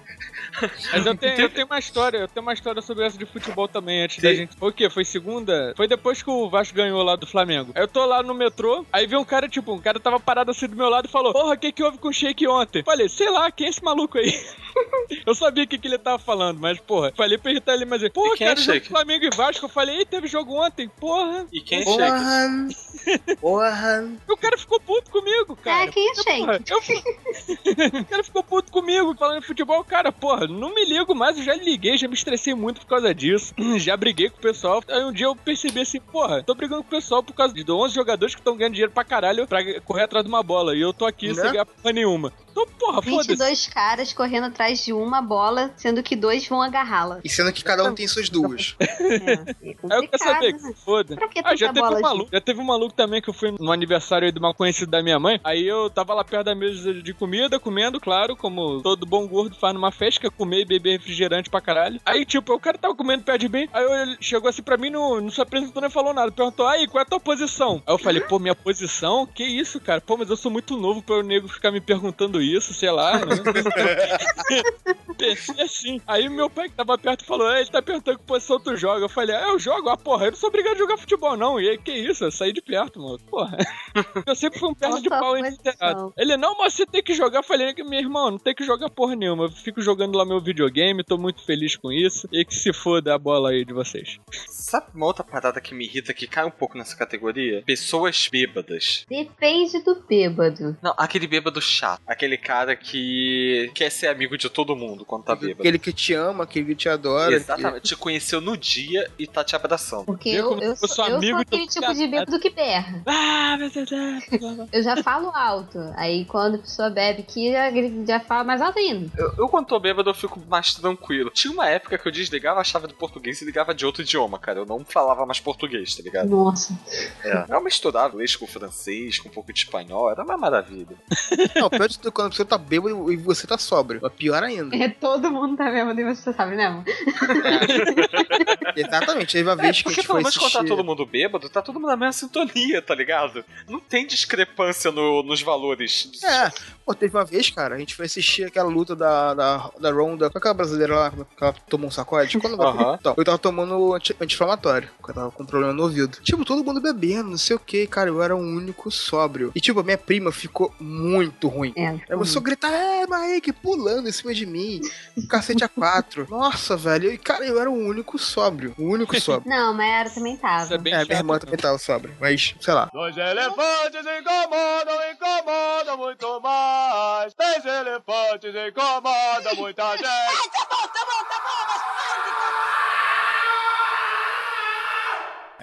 Mas eu tenho, eu tenho uma história, eu tenho uma história sobre essa de futebol também, antes da
Sim.
gente. Foi o quê? Foi segunda? Foi depois que o Vasco ganhou lá do Flamengo. Aí eu tô lá no metrô, aí vi um cara, tipo, um cara tava parado assim do meu lado e falou: Porra, o que que houve com o Shake ontem? Falei, sei lá, quem é esse maluco aí? eu sabia o que, que ele tava falando, mas, porra, falei pra irritar ele, mas ele, porra,
é
cara, jogo
Sheik?
Flamengo e Vasco. Eu falei, ei, teve jogo ontem, porra.
E quem chega?
Porra! Porra!
E o cara ficou puto comigo, cara.
É, quem é shake?
eu... o cara ficou puto comigo, falando de futebol. Cara, porra, não me ligo mais, eu já liguei, já me estressei muito por causa disso. Já briguei com o pessoal. Aí um dia eu percebi assim, porra, tô brigando com o pessoal por causa de 11 jogadores que estão ganhando dinheiro pra caralho pra correr atrás de uma bola. E eu tô aqui
Né?
sem ganhar porra nenhuma. Então, porra, foda-se.
22 caras correndo atrás de uma bola, sendo que dois vão agarrá-la.
E sendo que cada um tem suas duas.
É, é
Aí eu quero saber, que
né?
foda.
Pra que
Ah, já teve
bola
um
de-
maluco. Já teve um maluco também que eu fui no aniversário aí de uma conhecida da minha mãe. Aí eu tava lá perto da mesa de comida, comendo, claro, como todo bom gordo faz numa festa, comer e beber refrigerante pra caralho. Aí, tipo, o cara tava comendo perto de mim. Aí ele chegou assim pra mim, não, não se apresentou nem falou nada. Perguntou, aí, qual é a tua posição? Aí eu falei, pô, minha posição? Que isso, cara? Pô, mas eu sou muito novo pra o nego ficar me perguntando isso, sei lá. Né? Pensei assim. Aí meu pai que tava perto falou: "É, ele tá perguntando que posição tu joga. Eu falei, ah, eu jogo, ah, porra, eu não sou obrigado a jogar futebol, não. E aí, que isso? Eu saí de perto, mano. Porra. Eu sempre fui um perna de pau
posição?
Ele, não, mas você tem que jogar. Eu falei, meu irmão, não tem que jogar porra nenhuma. Eu fico jogando lá meu videogame, tô muito feliz com isso. E que se foda a bola aí de vocês.
Sabe uma outra parada que me irrita, que cai um pouco nessa categoria? Pessoas bêbadas.
Depende do bêbado.
Não, aquele bêbado chato. Aquele cara que quer ser amigo de todo mundo quando tá bêbado.
Aquele que te ama, aquele que te adora.
Exatamente, te conheceu no dia e tá te abraçando.
Porque eu, eu,
eu sou
sou, eu
amigo
sou
e tô
aquele tipo de bêbado que berra.
Ah, meu Deus. ah,
Eu já falo alto. Aí quando a pessoa bebe aqui, já, já fala mais alto ainda.
Eu, eu, quando tô bêbado, eu fico mais tranquilo. Tinha uma época que eu desligava a chave do português e ligava de outro idioma, cara. Eu não falava mais português, tá ligado?
Nossa.
É. Eu misturava inglês com francês, com um pouco de espanhol, era uma maravilha.
Não, pior de tudo, quando a pessoa tá bêbado e você tá sóbrio. É pior ainda.
É, todo mundo tá bêbado e você sabe, né, amor?
Exatamente. Teve uma
É,
vez que a
porque
gente
pelo
foi
menos quando tá
assistir...
todo mundo bêbado, tá todo mundo na mesma sintonia, tá ligado? Não tem discrepância no- nos valores.
É, pô, teve uma vez, cara, a gente foi assistir aquela luta da, da, da Ronda com aquela brasileira lá, que ela tomou um sacode. Quando ela-
Aham.
Então, eu tava tomando anti- anti-inflamatório, porque eu tava com um problema no ouvido. Tipo, todo mundo bebendo, não sei o que, cara, eu era o único sóbrio. E tipo, a minha prima ficou muito ruim.
É.
Ela começou a gritar, é, Mike, pulando em cima de mim. Cacete a quatro. Nossa, velho. E, cara, eu era o único sóbrio. O único sóbrio.
Não, mas era também tava.
É
É, minha
chato,
irmã também tava sóbrio. Mas, sei lá.
Dois elefantes incomodam, incomodam muito mais. Três elefantes incomodam muita gente.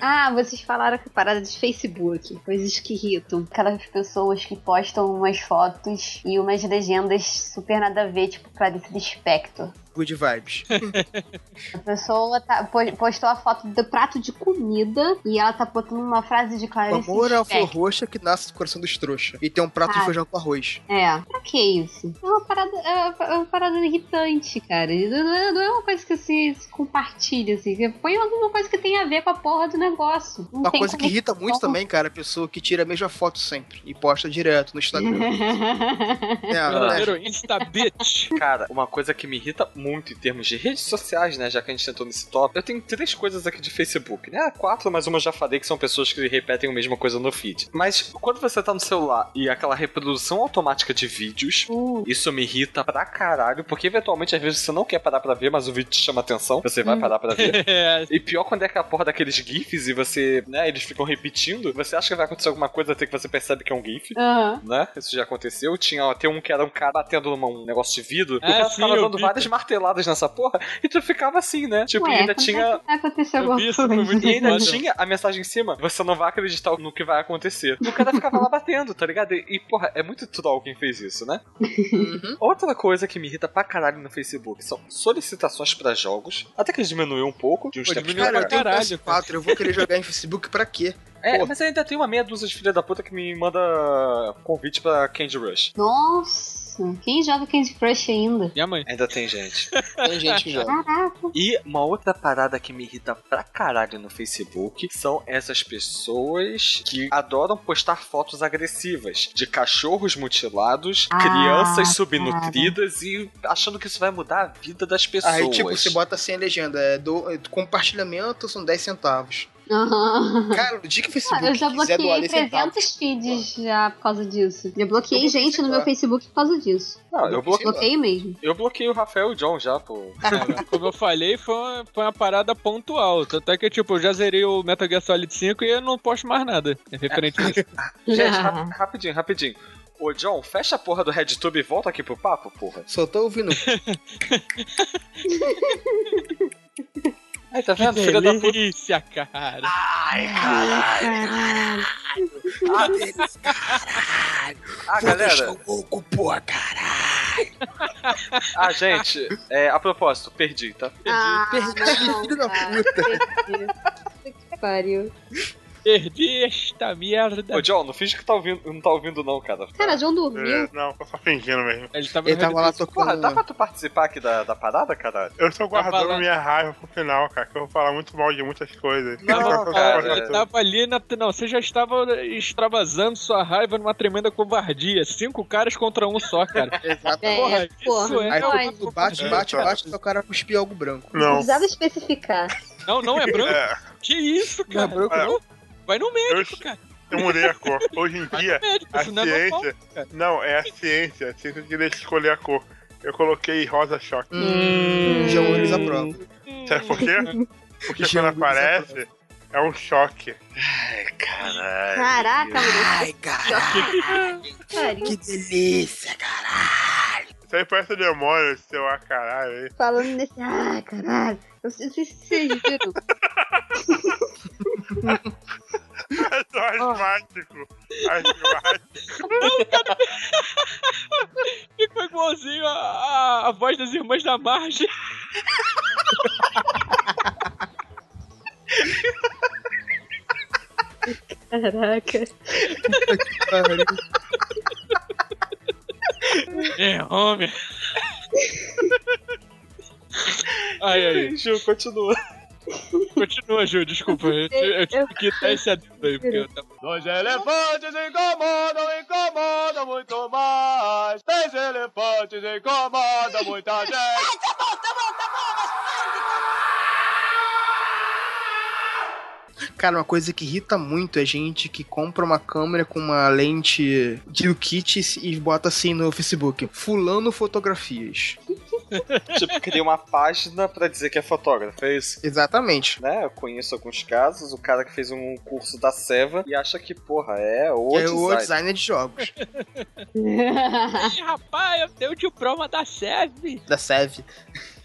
Ah, vocês falaram que parada de Facebook, coisas que irritam. Aquelas pessoas que postam umas fotos e umas legendas super nada a ver, tipo Clarice Lispector.
Good vibes.
A pessoa tá- po- postou a foto do prato de comida e ela tá botando uma frase de
O
Clarice
amor é a flor roxa que nasce do coração dos trouxas. E tem um prato de
Ah.
feijão com arroz.
É, pra que isso? É uma parada, é uma parada irritante, cara. Não é, não é uma coisa que se, se compartilha, assim. Põe alguma coisa que tenha a ver com a porra do negócio. Não
Uma
tem
coisa que irrita muito
conexão.
também, cara, é a pessoa que tira a mesma foto sempre e posta direto no Instagram. é, é,
bitch.
Cara, uma coisa que me irrita muito em termos de redes sociais, né? Já que a gente entrou nesse top, eu tenho três coisas aqui de Facebook, né? Quatro, mas uma eu já falei que são pessoas que repetem a mesma coisa no feed. Mas quando você tá no celular e aquela reprodução automática de vídeos,
Uh,
isso me irrita pra caralho, porque eventualmente às vezes você não quer parar pra ver, mas o vídeo te chama atenção, você vai parar pra ver.
É,
E pior quando é aquela porra daqueles GIFs e você, né, eles ficam repetindo, você acha que vai acontecer alguma coisa até que você percebe que é um GIF. Né? Isso já aconteceu. Tinha tem um que era um cara batendo numa, um negócio de vidro. E o cara
sim,
ficava dando várias marteladas nessa porra. E tu ficava assim, né? Tipo,
Ué,
e ainda tinha.
é que vai acontecer
Eu
alguma coisa.
muito
E ainda tinha a mensagem em cima, você não vai acreditar no que vai acontecer. E o cara ficava lá batendo, tá ligado? E, e, porra, é muito troll quem fez isso, né?
Uhum.
Outra coisa que me irrita pra caralho no Facebook são solicitações pra jogos. Até que eles diminuiu um pouco de uns
Pô,
tempos pra
Cara,
cá.
eu tenho um
Caralho,
PS4, eu vou querer jogar em Facebook pra quê?
É,
Pô.
mas ainda tem uma meia dúzia de filha da puta que me manda convite pra Candy Rush.
Nossa, quem joga Candy Crush ainda?
Minha mãe.
Ainda tem gente.
Tem gente que joga.
Caraca.
E uma outra parada que me irrita pra caralho no Facebook são essas pessoas que adoram postar fotos agressivas de cachorros mutilados,
Ah,
crianças subnutridas e achando que isso vai mudar a vida das pessoas.
Aí, tipo, você bota assim a legenda, é do, é do compartilhamento são 10 centavos.
Aham.
Cara, no dia que o
Ah,
Facebook
eu já bloqueei
10 centavos...
300 feeds já por causa disso. Já bloqueei
Eu
gente no meu. Facebook por causa disso.
Não, eu, bloque...
Bloqueei mesmo.
eu bloqueei o Rafael e o John já, pô.
Cara, Como eu falei, foi uma, foi uma parada pontual. Tanto é que, tipo, eu já zerei o Metal Gear Solid 5 e eu não posto mais nada referente a isso.
Gente, rap- rapidinho, rapidinho. Ô, John, fecha a porra do RedTube e volta aqui pro papo, porra.
Só tô ouvindo.
Aí, tá vendo? Filha da puta.
Delícia, cara.
Ah, galera.
louco, porra, cara.
Ah, gente, é, a propósito, perdi, tá?
Ah,
Perdi,
não,
filho da
cara, perdi. Puta que pariu.
Perdi esta merda.
Ô, John, não finge que tá ouvindo, não tá ouvindo, não, cara.
Cara, João dormiu.
É, não, tô só fingindo mesmo.
Ele tava
Ele tava lá
Bull.
Porra,
tocando...
dá pra tu participar aqui da, da parada, caralho?
Eu estou guardando
falando.
minha raiva pro final, cara, que eu vou falar muito mal de muitas coisas.
Não,
tô-
cara,
tô-
Ele tava ali na. Não, você já estava extravasando sua raiva numa tremenda covardia. Cinco caras contra um só, cara.
Exato.
É,
Porra,
porra,
isso é
Aí
não, é-
mundo bate, bate, bate, e o cara cuspir algo branco.
Não
Não.
precisava especificar.
Não, não é branco.
É,
Que isso,
Não é
cara?
branco,
É.
não?
Vai no médico, cara.
eu mudei a cor. Hoje em
Vai
dia,
médico,
a
não é normal.
ciência.
cara.
Não, é a ciência. A ciência que deixa escolher a cor. Eu coloquei rosa choque.
Hum, João, eles aprovam.
Sabe por quê? Porque
Já
quando aparece, É um choque.
Ai, caralho.
Caraca, mano.
Ai, caralho, que delícia, caralho.
Isso aí parece demônio, seu a caralho aí.
Falando nesse. Ah, caralho. Eu sei se vocês viram.
É só asmático. Asmático.
Ficou igualzinho a, a, a voz das irmãs da margem.
Caraca.
É, homem. Ai, ai.
Ju, continua.
Continua, Ju, desculpa. Eu, tive- eu tive que dar esse adendo aí, porque eu tava...
Dois elefantes incomodam, incomodam muito mais. Três elefantes incomodam muita gente.
Cara, uma coisa que irrita muito é gente que compra uma câmera com uma lente de kit e bota assim no Facebook. Fulano fotografias.
tipo, cria uma página pra dizer que é fotógrafo, é isso?
Exatamente.
Né, eu conheço alguns casos, o cara que fez um curso da Seva e acha que, porra, é o
é o
design.
designer de jogos.
Ih, rapaz, eu tenho o diploma da SEV.
da Sev.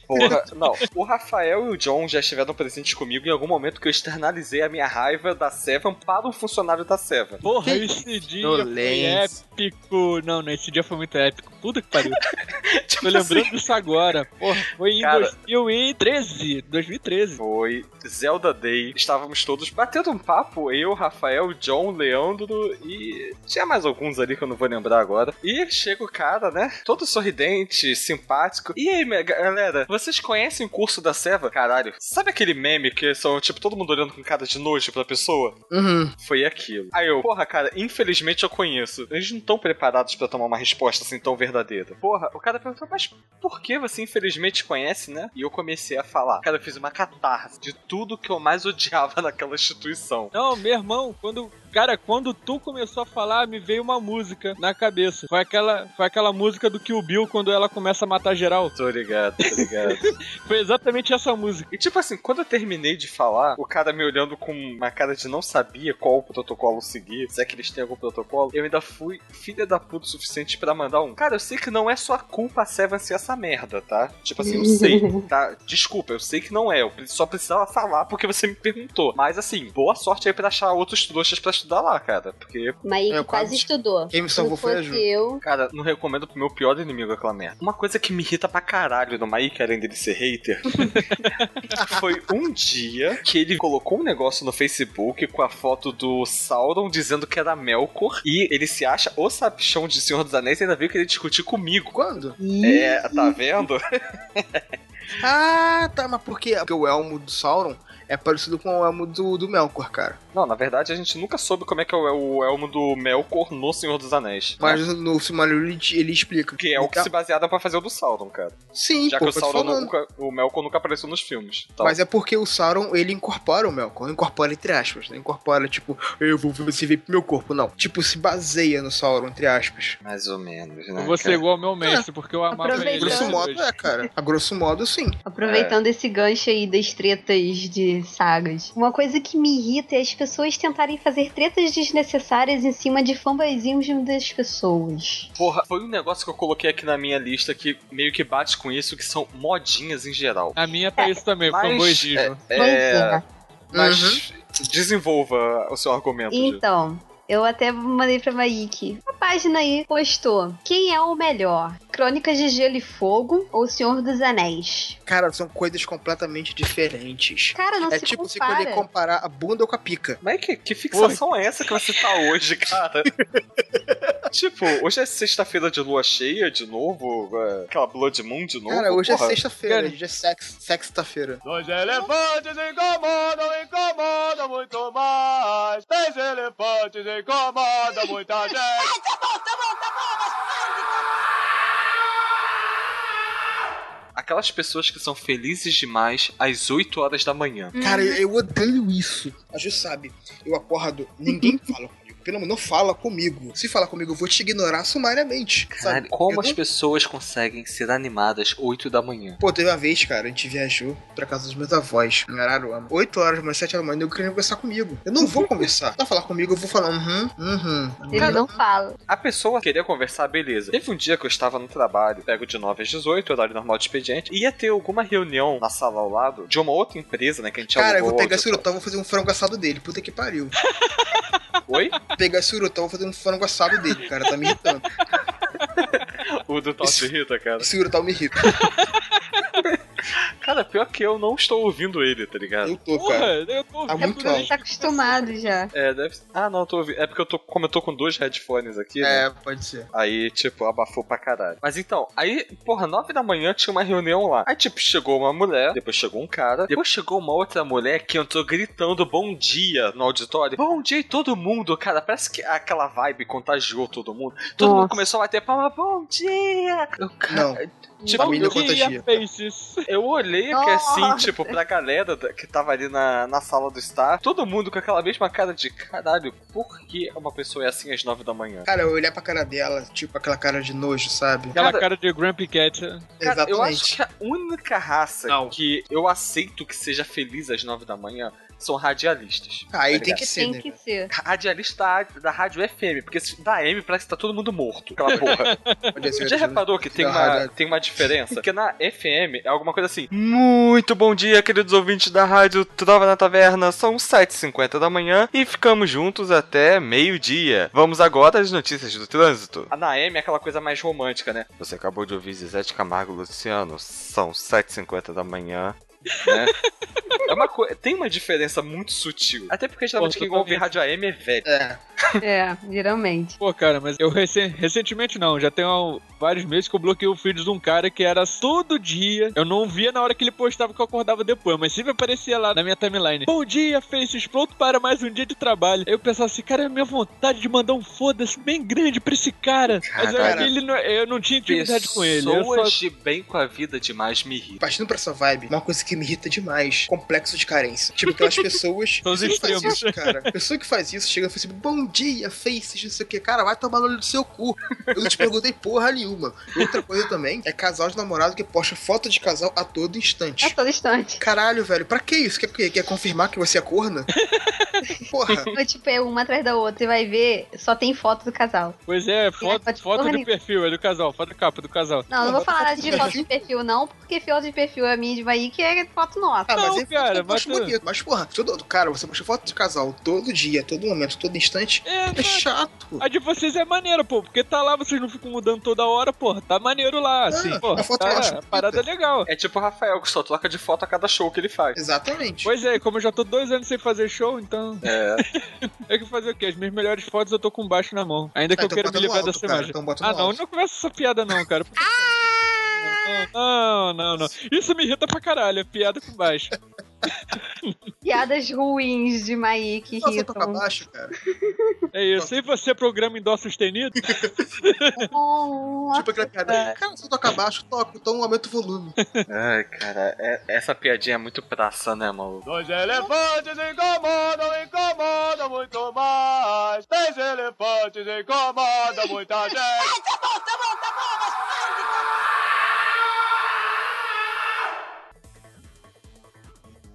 Porra, não. O Rafael e o John já estiveram presentes comigo em algum momento que eu externalizei a minha raiva da Seva para um funcionário da Seva.
Porra, esse dia foi épico. Não, não, esse dia foi muito épico. Puta que pariu.
Tipo
Tô lembrando disso agora. Porra, foi em
Cara.
2013. 2013.
Foi Zelda Day. Estávamos todos batendo um papo. Eu, Rafael, John, Leandro e. Tinha mais alguns ali que eu não vou lembrar agora. E chega o cara, né? Todo sorridente, simpático. E aí, minha galera, vocês conhecem o curso da Seva? Caralho, sabe aquele meme que são, tipo, todo mundo olhando com cara de nojo pra pessoa?
Uhum.
Foi aquilo. Aí eu, porra, cara, infelizmente eu conheço. Eles não estão preparados pra tomar uma resposta assim tão verdadeira. Porra, o cara perguntou, mas por que você infelizmente conhece, né? E eu comecei a falar. Cara, eu fiz uma catarse de tudo que eu mais odiava naquela instituição.
Não, meu irmão, quando. Cara, quando tu começou a falar, me veio uma música na cabeça. Foi aquela, foi aquela música do Kill Bill quando ela começa a matar geral.
Tô ligado, tô ligado.
Foi exatamente essa música.
e tipo assim, quando eu terminei de falar, o cara me olhando com uma cara de não sabia qual o protocolo seguir, se é que eles têm algum protocolo, eu ainda fui filha da puta o suficiente pra mandar um. Cara, eu sei que não é sua culpa a Seven ser essa merda, tá? Tipo assim, eu sei, tá? Desculpa, eu sei que não é. Eu só precisava falar porque você me perguntou. Mas assim, boa sorte aí pra achar outros trouxas pra estudar lá, cara. Porque
Mas
Eu
quase
quase-
estudou.
Quem me salvou
não
foi a Ju.
eu.
Cara, não recomendo pro meu pior inimigo aquela merda. Uma coisa que me irrita pra caralho no Mike, além dele ser hater, foi um dia que ele colocou um negócio no Facebook com a foto do Sauron dizendo que era Melkor e ele se acha o sabichão de Senhor dos Anéis e ainda veio querer discutir comigo.
Quando?
É, tá vendo?
Ah, tá, mas por quê? Porque o elmo do Sauron é parecido com o elmo do, do Melkor, cara.
Não, na verdade a gente nunca soube como é que é o, o elmo do Melkor no Senhor dos Anéis.
Mas no Silmarillion ele, ele explica.
Que é o que se basearam pra fazer o do Sauron, cara.
Sim,
Já
pô,
que o Sauron nunca, o Melkor nunca apareceu nos filmes. Então,
Mas é porque o Sauron, ele incorpora o Melkor. Incorpora entre aspas, né? Incorpora, tipo, eu vou você vir pro meu corpo. Não. Tipo, se baseia no Sauron, entre aspas.
Mais ou menos, né?
Eu vou ser igual ao meu mestre, porque eu amava ele.
Aproveitando.
Grosso modo é, cara. A grosso modo, sim.
Aproveitando esse gancho aí das tretas de sagas. Uma coisa que me irrita é as pessoas tentarem fazer tretas desnecessárias em cima de fanboyzinhos das pessoas.
Porra, foi um negócio que eu coloquei aqui na minha lista que meio que bate com isso, que são modinhas em geral.
A minha tá isso também,
Mas,
fanboyismo.
é,
Pois é.
Mas desenvolva o seu argumento.
Então, eu até mandei pra Maik. A página aí postou: Quem é o melhor? Crônicas de Gelo e Fogo ou Senhor dos Anéis?
Cara, são coisas completamente diferentes.
Cara, não
é
se
tipo você
compara.
poder comparar a bunda com a pica.
Mas que, que fixação é essa que você tá hoje, cara? tipo, hoje é sexta-feira de lua cheia de novo, é, aquela Blood Moon de novo.
Cara, hoje
porra.
é sexta-feira, hoje é sex, sexta-feira.
Dois elefantes incomodam, incomodam muito mais. Três elefantes incomodam muita gente.
Aquelas pessoas que são felizes demais às 8 horas da manhã.
Cara, eu, eu odeio isso. A Ju sabe, eu acordo, ninguém fala. Pelo amor, não fala comigo. Se falar comigo, eu vou te ignorar sumariamente.
Cara,
sabe?
como
Eu
as
não-
pessoas conseguem ser animadas 8 da manhã?
Pô, teve uma vez, cara, a gente viajou pra casa dos meus avós, em Araruama. 8 horas, mais 7 horas da manhã, eu queria conversar comigo. Eu não vou conversar. Pra falar comigo, eu vou falar, uhum, uhum.
Ele
Cara,
não fala.
A pessoa queria conversar, beleza. Teve um dia que eu estava no trabalho, pego de 9 às 18, horário normal de expediente, e ia ter alguma reunião na sala ao lado de uma outra empresa, né, que a gente
Cara, eu vou pegar esse urutão e vou fazer um frango assado dele. Puta que pariu.
Oi?
Pegar esse urutão e vou fazer um frango assado dele, cara. Tá me irritando.
O do Tal te irrita, cara.
Esse urutão me irrita.
Cara, pior que eu não estou ouvindo ele, tá ligado?
Eu tô,
Porra,
cara.
eu tô
Tá muito
ouvindo
alto.
Tá acostumado já.
É, deve Ah, não, eu tô ouvindo. É porque eu tô. Como eu tô com dois headphones aqui, né?
É, pode ser.
Aí, tipo, abafou pra caralho. Mas então, aí, porra, nove da manhã tinha uma reunião lá. Aí, tipo, chegou uma mulher, depois chegou um cara, depois chegou uma outra mulher que entrou gritando bom dia no auditório. Bom dia e todo mundo, cara. Parece que aquela vibe contagiou todo mundo. Todo
Nossa.
mundo começou a bater palma, bom dia! Eu, cara,
Não,
Tipo,
não
eu,
contagia.
Faces.
eu olhei aqui assim,
Nossa.
tipo, pra galera da- que tava ali na, na sala do Star, todo mundo com aquela mesma cara de caralho, por que uma pessoa é assim às nove da manhã?
Cara, eu olhar pra cara dela, tipo, aquela cara de nojo, sabe?
Aquela
Cara-
cara de Grumpy Cat.
Cara,
Exatamente.
eu acho que a única raça
Não.
que eu aceito que seja feliz às nove da manhã são radialistas.
Ah, aí
tá
tem que ser,
Tem
né?
que ser.
Radialista da, da rádio FM, porque da AM parece que tá todo mundo morto. Aquela porra. Já reparou que tem uma, tem uma diferença? Porque na FM é alguma coisa assim. Muito bom dia, queridos ouvintes da rádio Trova na Taverna. São 7h50 da manhã e ficamos juntos até meio-dia. Vamos agora às notícias do trânsito. A na AM é aquela coisa mais romântica, né? Você acabou de ouvir Zezete Camargo Luciano. São 7h50 da manhã. Né? É uma co... Tem uma diferença muito sutil. Até porque geralmente
Pô,
quem ouve rádio AM é velho.
É,
É, geralmente.
Pô, cara, mas eu recen- recentemente não, já tem ó, vários meses que eu bloqueei o feed de um cara que era todo dia. Eu não via na hora que ele postava que eu acordava depois, mas sempre aparecia lá na minha timeline. Bom dia, Faces, pronto para mais um dia de trabalho. Aí eu pensava assim, cara, é minha vontade de mandar um foda-se bem grande pra esse cara. Mas eu,
Cara.
ele não- eu não tinha intimidade com ele. Eu
Pessoas
só...
de bem com a vida demais me irritam.
partindo pra essa vibe, uma coisa que me irrita demais, complexo de carência. Tipo, aquelas pessoas...
São os
pessoa que faz isso, cara. Pessoa que faz isso, chega e fala assim, bom dia, faces, não sei o que. Cara, vai tomar no olho do seu cu. Eu não te perguntei porra nenhuma. Outra coisa também, é casal de namorado que posta foto de casal a todo
A
instante.
todo instante.
Caralho, velho, pra que isso? Quer, quer, quer confirmar que você é corna? Porra.
Ou, tipo, é uma atrás da outra e vai ver, só tem foto do casal.
Pois é, foto, foto de
nenhuma.
perfil, é do casal, foto de capa do casal.
Não, não vou falar
foto
de
do
foto de perfil, não, porque foto de perfil é minha de Bahia, que é foto nossa.
Ah, mas
Não,
é
cara, mas tu-
bonito. Mas, porra, todo, cara, você posta foto de casal todo dia, todo momento, todo instante.
É,
É chato.
A de vocês é maneira, pô, porque tá lá, vocês não ficam mudando toda hora, pô, tá maneiro lá, assim,
Ah,
pô,
a foto
tá, a parada é legal.
É tipo o Rafael, que só troca de foto a cada show que ele faz.
Exatamente.
Pois é, como eu já tô dois anos sem fazer show, então.
É.
É que fazer o quê? As minhas melhores fotos eu tô com baixo na mão. Ainda que
Ah,
eu
então
queira
bota
me livrar
alto,
dessa
cara,
imagem.
então
Ah, não,
alto.
não começa essa piada, não, cara. Não, não, não. Isso me irrita pra caralho, é piada com baixo.
Piadas ruins de Maí que
Nossa, toca baixo, cara.
É isso. E você, programa em dó sustenido?
Tipo aquela piada. Cara, se eu tocar baixo, toco, então aumenta o volume.
Ai, cara, é- essa piadinha é muito praça, né, maluco?
Dois elefantes incomodam, incomodam muito mais. Três elefantes incomodam muita gente.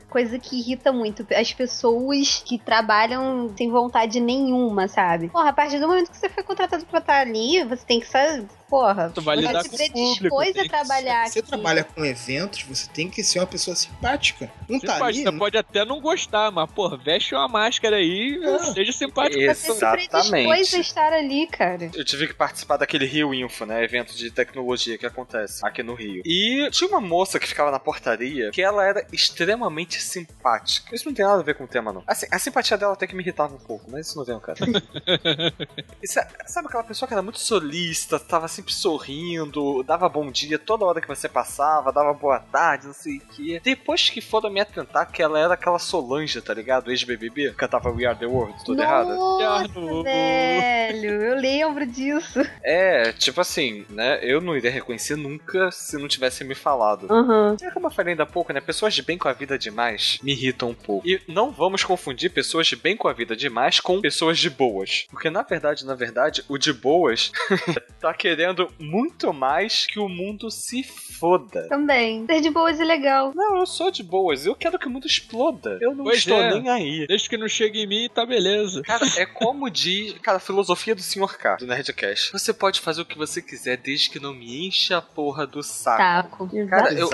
Coisa que irrita muito. As pessoas que trabalham sem vontade nenhuma, sabe? Porra, a partir do momento que você foi contratado pra estar ali, você tem que saber. Porra,
Tu vai lidar
você
com o
se
público,
dispôs
tem
a
que-
trabalhar
Você
aqui.
trabalha com eventos, você tem que ser uma pessoa simpática. Não
Você
tá ali.
você pode até não gostar, mas, porra, veste uma máscara aí
Ah.
seja simpático.
Você se predispôs a estar ali, cara.
Eu tive que participar daquele Rio Info, né? Evento de tecnologia que acontece aqui no Rio. E tinha uma moça que ficava na portaria que ela era extremamente simpática. Isso não tem nada a ver com o tema, não. Assim, a simpatia dela até que me irritava um pouco, mas isso não vem ao cara. E sa- sabe aquela pessoa que era muito solista, tava sempre sempre sorrindo, dava bom dia toda hora que você passava, dava boa tarde, não sei o quê. Depois que foram me atentar que ela era aquela Solange, tá ligado? Ex-BBB, cantava We Are The World, tudo errado.
Nossa, velho, eu lembro disso.
É, tipo assim, né? Eu não iria reconhecer nunca se não tivesse me falado.
Uhum.
É como eu falei ainda há pouco, né? Pessoas de bem com a vida demais me irritam um pouco. E não vamos confundir pessoas de bem com a vida demais com pessoas de boas. Porque na verdade, na verdade, o de boas tá querendo muito mais que o mundo se foda.
Também. Ser de boas é legal.
Não, eu sou de boas. Eu quero que o mundo exploda. Eu não
Pois
estou
é.
nem aí.
Desde que não chegue em mim, tá beleza.
Cara, é como diz. Cara, a filosofia do Sr. K, do Nerdcast. Você pode fazer o que você quiser desde que não me encha a porra do saco.
Taco.
Cara, eu,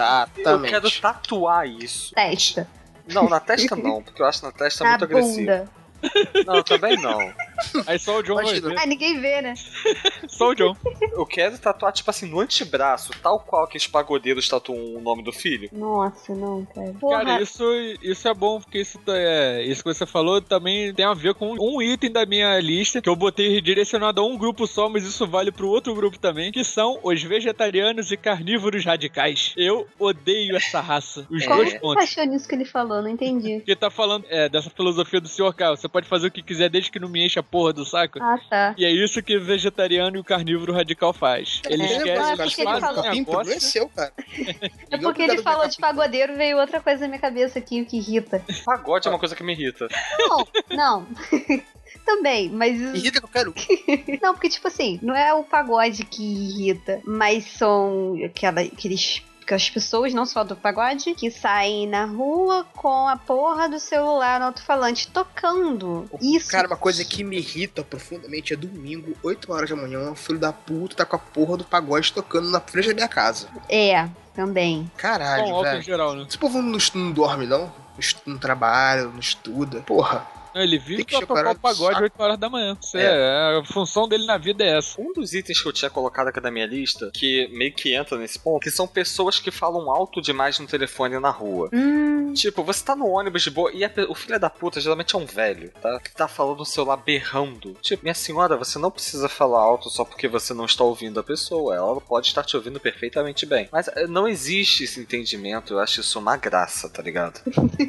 eu quero tatuar isso.
Testa.
Não, na testa não, porque eu acho na testa
Na
muito agressivo.
bunda.
Não, também não.
Aí só o John vai
Imagina.
ver.
Ah, ninguém vê, né?
Só o John.
Eu quero tatuar, tipo assim, no antebraço, tal qual que os pagodeiros tatuam o nome do filho.
Nossa, não, cara. Porra.
Cara, isso, isso é bom, porque isso, tá- é, isso que você falou também tem a ver com um item da minha lista que eu botei direcionado a um grupo só, mas isso vale pro outro grupo também, que são os vegetarianos e carnívoros radicais. Eu odeio essa raça. Os
É.
Dois
você
pontos.
achou nisso que ele falou? Não entendi.
Porque tá falando é, dessa filosofia do Sr. K. Você pode fazer o que quiser desde que não me enche a porra do saco.
Ah, tá.
E é isso que o vegetariano e o carnívoro radical faz. Eles
É,
querem
é porque ele falou-
Capim, problema é
negócio
seu, cara.
É porque ele falou de pagodeiro, veio outra coisa na minha cabeça aqui, o que irrita.
Pagode é uma coisa que me irrita.
Não, não. Também, mas
Irrita qualquer um.
Não, porque, tipo assim, não é o pagode que irrita, mas são aquela, aqueles. Aquelas pessoas, não só do pagode, que saem na rua com a porra do celular no alto-falante tocando. Isso.
Cara, uma coisa que me irrita profundamente é domingo, 8 horas da manhã, um filho da puta tá com a porra do pagode tocando na frente da minha casa.
É, também.
Caralho, velho.
geral, né?
Esse povo não, não dorme, não? Não trabalha, não estuda. Porra.
Não, ele vive pra tocar o pagode
do saco.
8 horas da manhã. Isso é. a função dele na vida é essa.
Um dos itens que eu tinha colocado aqui na minha lista, que meio que entra nesse ponto, que são pessoas que falam alto demais no telefone na rua.
Hum,
Tipo, você tá no ônibus de boa e a o filho da puta geralmente é um velho, tá? Que tá falando no celular berrando. Tipo, minha senhora, você não precisa falar alto só porque você não está ouvindo a pessoa. Ela pode estar te ouvindo perfeitamente bem. Mas eh, não existe esse entendimento. Eu acho isso uma graça, tá ligado?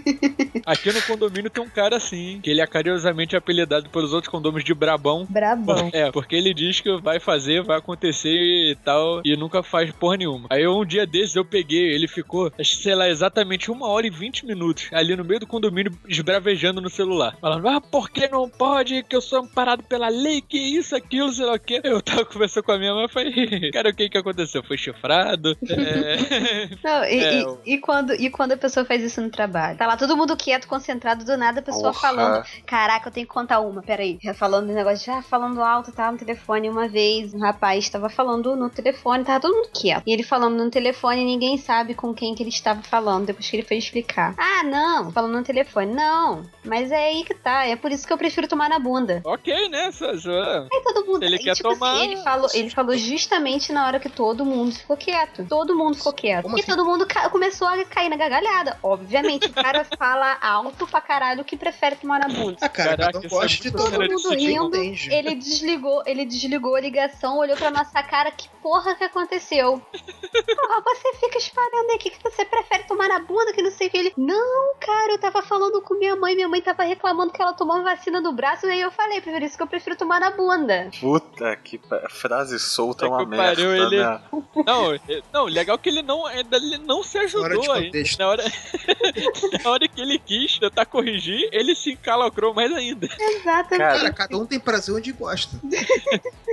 Aqui no condomínio tem um cara assim, que ele é carinhosamente apelidado pelos outros condôminos de Brabão.
brabão.
É, porque ele diz que vai fazer, vai acontecer e tal, e nunca faz porra nenhuma. Aí um dia desses eu peguei, ele ficou, acho que, sei lá, exatamente uma hora e vinte minutos ali no meio do condomínio esbravejando no celular. Falando, ah, por que não pode? Que eu sou amparado pela lei, que isso, aquilo, sei lá o quê. Eu tava conversando com a minha mãe e falei, cara, o que que aconteceu? Foi chifrado? É...
Não, e,
É,
e- e quando, e quando a pessoa faz isso no trabalho? Tá lá todo mundo quieto, concentrado, do nada a pessoa
Porra.
falando. Caraca, eu tenho que contar uma, peraí. Falando do negócio de, ah, falando alto, tava no telefone uma vez. Um rapaz tava falando no telefone, tava todo mundo quieto. E ele falando no telefone, ninguém sabe com quem que ele estava falando, depois que ele foi explicar. Ah, não, falando no telefone. Não, mas é aí que tá, é por isso que eu prefiro tomar na bunda.
ok, né? Só-
Aí todo mundo.
Ele
e,
quer
tipo
tomar-
assim, ele falou, ele falou justamente na hora que todo mundo ficou quieto. Todo mundo ficou quieto.
Como
e
assim?
todo mundo começou a cair na gargalhada. Obviamente, o cara fala alto pra caralho que prefere tomar na bunda.
Ah, cara,
Caraca,
cada um
é
gosta de todo
mundo rindo,
entende.
ele desligou, ele desligou a ligação, olhou pra nossa cara, que porra que aconteceu? Porra, você fica espalhando aqui que você prefere tomar na bunda, que não sei o que ele. Não, cara, eu tava falando com minha mãe, minha mãe tava reclamando que ela tomou uma vacina no braço, e aí eu falei, por isso que eu prefiro tomar na bunda.
Puta que pa- frase solta é
Puta
uma merda,
pariu, ele-
né?
Não, é- não, legal que ele não, ele não se ajudou aí.
contexto.
Na hora, na hora que ele quis tentar corrigir, ele se encalacrou mais ainda.
Exatamente.
Cara,
cada um tem prazer onde gosta.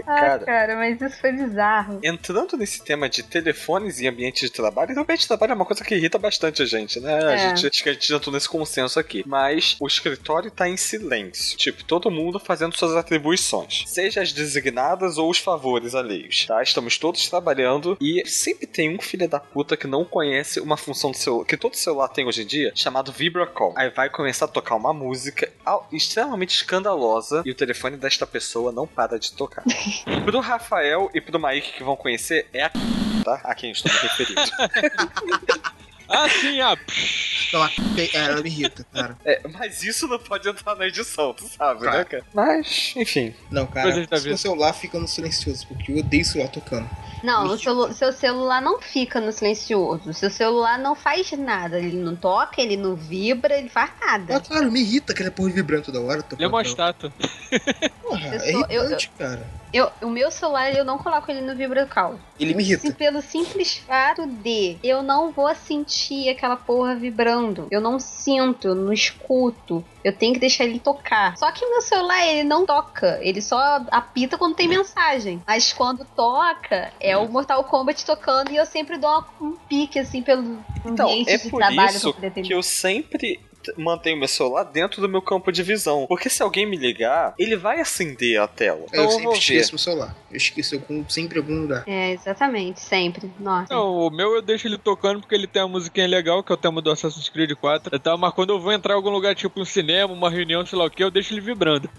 Ah,
cara.
cara, mas isso foi bizarro.
Entrando nesse tema de telefones e ambiente de trabalho, então, ambiente de trabalho é uma coisa que irrita bastante a gente, né? A
É.
gente, acho que a gente já entrou nesse consenso aqui. Mas o escritório tá em silêncio. Tipo, todo mundo fazendo suas atribuições. Seja as designadas ou os favores alheios, tá? Estamos todos trabalhando e sempre tem um filho da puta que não conhece uma função do celular, que todo celular tem hoje em dia, chamado VibraCall. Aí vai começar a tocar uma música extremamente escandalosa e o telefone desta pessoa não para de tocar. pro Rafael e pro Mike que vão conhecer, é a tá? A quem estou me referindo.
Ah, sim, ah. psh.
Não, a- é, ela me irrita, cara.
É, mas isso não pode entrar na edição, tu sabe,
Claro.
né, cara? Mas, enfim.
Não, cara,
vida.
o celular fica no silencioso, porque eu odeio o celular tocando.
Não, o celu- seu celular não fica no silencioso. O seu celular não faz nada. Ele não toca, ele não vibra, ele faz
Ah,
nada.
claro, me irrita aquela porra vibrando toda hora.
Ele é uma estátua.
Porra,
Eu
é
sou- eu-
irritante, cara.
Eu, o meu celular, eu não coloco ele no vibracal.
Ele me irrita.
Sim, pelo simples fato de eu não vou sentir aquela porra vibrando. Eu não sinto, eu não escuto. Eu tenho que deixar ele tocar. Só que meu celular, ele não toca. Ele só apita quando tem mensagem. Mas quando toca, é o Mortal Kombat tocando e eu sempre dou um pique, assim, pelo
Então,
ambiente
é
de
por
trabalho
isso que eu sempre mantenho meu celular dentro do meu campo de visão. Porque se alguém me ligar, ele vai acender a tela.
É,
Então
eu
eu
sempre esqueço meu celular. Eu esqueço eu com- sempre em algum lugar.
É, exatamente, sempre. Nossa.
Não, o meu eu deixo ele tocando porque ele tem uma musiquinha legal, que é o tema do Assassin's Creed 4. Então, mas quando eu vou entrar em algum lugar, tipo um cinema, uma reunião, sei lá o que, eu deixo ele vibrando.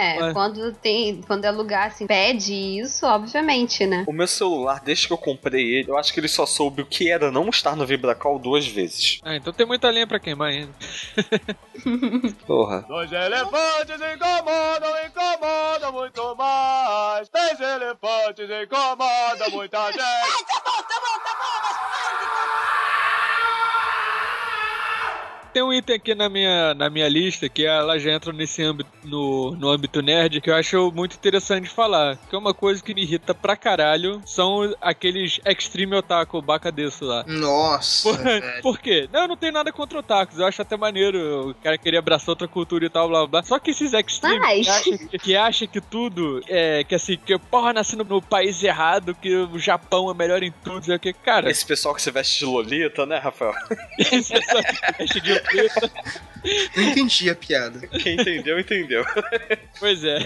É,
Ué.
quando tem. Quando é lugar assim, pede isso, obviamente, né?
O meu celular, desde que eu comprei ele, eu acho que ele só soube o que era não estar no Vibracall duas vezes.
Ah, então tem muita lenha pra queimar ainda.
Porra.
Dois elefantes incomodam, incomodam muito mais. Três elefantes incomodam muita gente.
Tem um item aqui na minha, na minha lista que ela já entra nesse âmbito, no, no âmbito nerd, que eu acho muito interessante falar. Que é uma coisa que me irrita pra caralho. São aqueles Extreme Otaku bacadeço lá.
Nossa,
Por, por quê? Não, eu não tenho nada contra otakus. Eu acho até maneiro. O cara queria abraçar outra cultura e tal, blá blá. blá. Só que esses extreme que acha que, que acha que tudo é. Que assim, que porra, nasci no, no país errado, que o Japão é melhor em tudo. sei o que, cara.
Esse pessoal que se veste de Lolita, né, Rafael?
Esse é só veste de.
Não entendi a piada.
Quem entendeu, entendeu.
Pois é.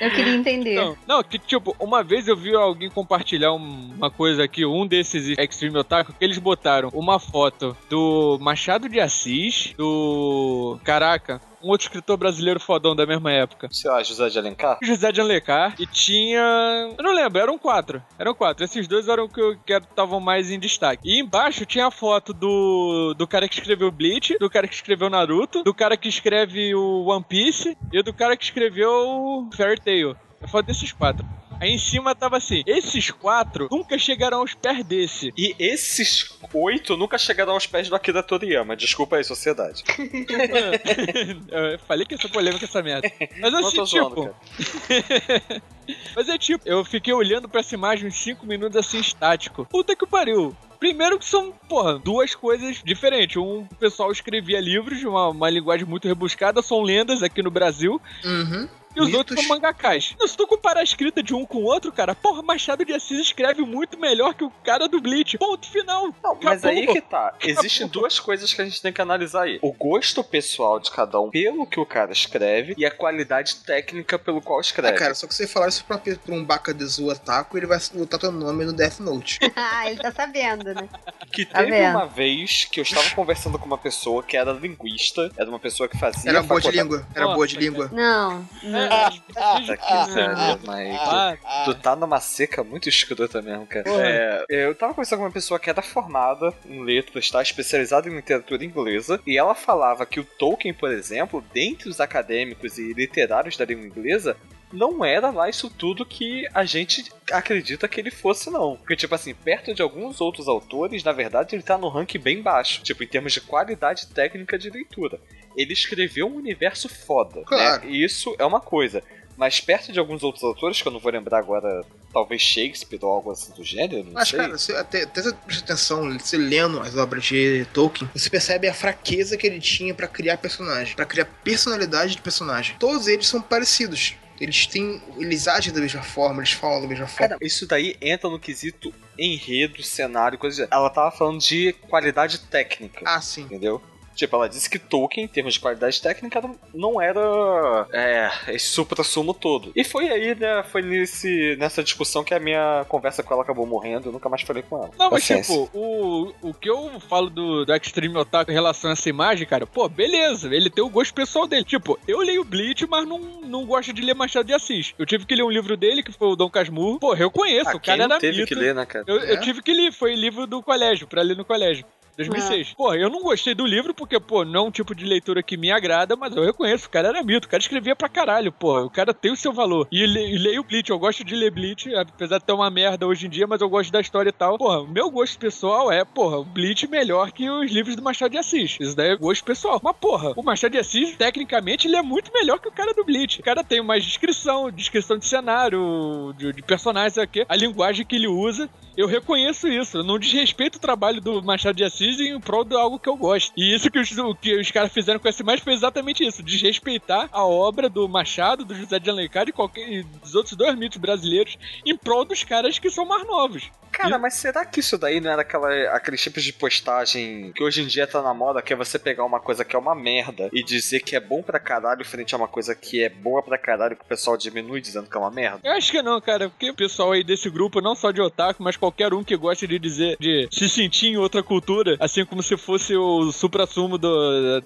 Eu queria entender.
Não, não, que tipo, uma vez eu vi alguém compartilhar um- uma coisa aqui, um desses Extreme Otaku, que eles botaram uma foto do Machado de Assis, do. Caraca, um outro escritor brasileiro fodão da mesma época.
Sei lá, José de Alencar?
José de Alencar e tinha. Eu não lembro, eram quatro. Eram quatro. Esses dois eram que que estavam mais em destaque. E embaixo tinha a foto do, do cara que escreveu Bleach, do cara que escreveu Naruto, do cara que escreve o One Piece e do cara que escreveu Fairy Tail. Foto desses quatro. Aí em cima tava assim: esses quatro nunca chegarão aos pés desse.
E esses oito nunca chegaram aos pés do Akira Toriyama. Desculpa aí, sociedade.
eu falei que ia ser polêmica essa merda. Mas assim, tipo.
zoando.
Mas é tipo, eu fiquei olhando pra essa imagem uns 5 minutos assim, estático. Puta que pariu. Primeiro que são, porra, duas coisas diferentes. Um o pessoal escrevia livros de uma, uma linguagem muito rebuscada, são lendas aqui no Brasil.
Uhum.
E os
Mitos.
outros são mangakás. Não, se tu comparar a escrita de um com o outro, cara, porra, Machado de Assis escreve muito melhor que o cara do Bleach. Ponto final.
Não, mas aí
Acabou.
que tá. Existem duas coisas que a gente tem que analisar aí: o gosto pessoal de cada um pelo que o cara escreve e a qualidade técnica pelo qual
É,
escreve.
cara, só que você falar isso pra, pra um Bakadezu Otaku, ele vai botar teu nome no Death Note.
ah, ele tá sabendo, né?
Que
Tá
teve
vendo?
uma vez que eu estava conversando com uma pessoa que era linguista, era uma pessoa que fazia.
Era boa de
faculdade-
língua. Era
Nossa,
boa de língua.
Não, não.
É,
Tá aqui, sério, mas
Ah,
tu tá numa seca muito escrota mesmo, cara. É, eu tava conversando com uma pessoa que era formada em letras, tá? Especializada em literatura inglesa, e ela falava que o Tolkien, por exemplo, dentre os acadêmicos e literários da língua inglesa, não era lá isso tudo que a gente acredita que ele fosse, não. Porque, tipo assim, perto de alguns outros autores, na verdade, ele tá no ranking bem baixo. Tipo, em termos de qualidade técnica de leitura. Ele escreveu um universo foda.
Claro.
Né? E isso é uma coisa. Mas perto de alguns outros autores, que eu não vou lembrar agora, talvez Shakespeare ou algo assim do gênero, não
Mas,
sei.
cara, você até, até você presta atenção, você lendo as obras de Tolkien, você percebe a fraqueza que ele tinha pra criar personagem, pra criar personalidade de personagem. Todos eles são parecidos. Eles têm. Eles agem da mesma forma, eles falam da mesma forma.
Cara, isso daí entra no quesito enredo, cenário, coisa. Ela tava falando de qualidade técnica.
Ah, sim.
Entendeu? Tipo, ela disse que Tolkien, em termos de qualidade técnica, não- era é, esse supra-sumo todo. E foi aí, né? Foi nesse, nessa discussão que a minha conversa com ela acabou morrendo. Eu nunca mais falei com ela.
Não, mas
Paciência.
tipo, o, o que eu falo do, do Extreme Otaku em relação a essa imagem, cara, pô, beleza, ele tem o gosto pessoal dele. Tipo, eu leio Bleach, mas não, não gosto de ler Machado de Assis. Eu tive que ler um livro dele, que foi o Dom Casmurro. Pô, eu conheço,
Ah,
o cara era
teve
mito.
que ler, né, cara?
Eu, eu
É?
tive que ler, foi livro do colégio, pra ler no colégio. 2006. Pô, eu não gostei do livro porque, pô, não é um tipo de leitura que me agrada, mas eu reconheço, o cara era mito, o cara escrevia pra caralho, pô, o cara tem o seu valor. E, le, e leio Bleach, eu gosto de ler Bleach, apesar de ter uma merda hoje em dia, mas eu gosto da história e tal. Porra, o meu gosto pessoal é, porra, o Bleach melhor que os livros do Machado de Assis. Isso daí é gosto pessoal. Mas, porra, o Machado de Assis, tecnicamente, ele é muito melhor que o cara do Bleach. O cara tem mais descrição, descrição de cenário, de, de personagens aqui, a linguagem que ele usa. Eu reconheço isso. Eu não desrespeito o trabalho do Machado de Assis em prol de algo que eu gosto. E isso que os, que os caras fizeram com esse mais foi exatamente isso: desrespeitar a obra do Machado, do José de Alencar e, qualquer, e dos outros dois mitos brasileiros em prol dos caras que são mais novos.
Cara, mas será que isso daí não era aquela, aqueles tipos de postagem que hoje em dia tá na moda, que é você pegar uma coisa que é uma merda e dizer que é bom pra caralho frente a uma coisa que é boa pra caralho que o pessoal diminui dizendo que é uma merda?
Eu acho que não, cara, porque o pessoal aí desse grupo, não só de otaku, mas qualquer um que gosta de dizer, de se sentir em outra cultura, assim como se fosse o supra-sumo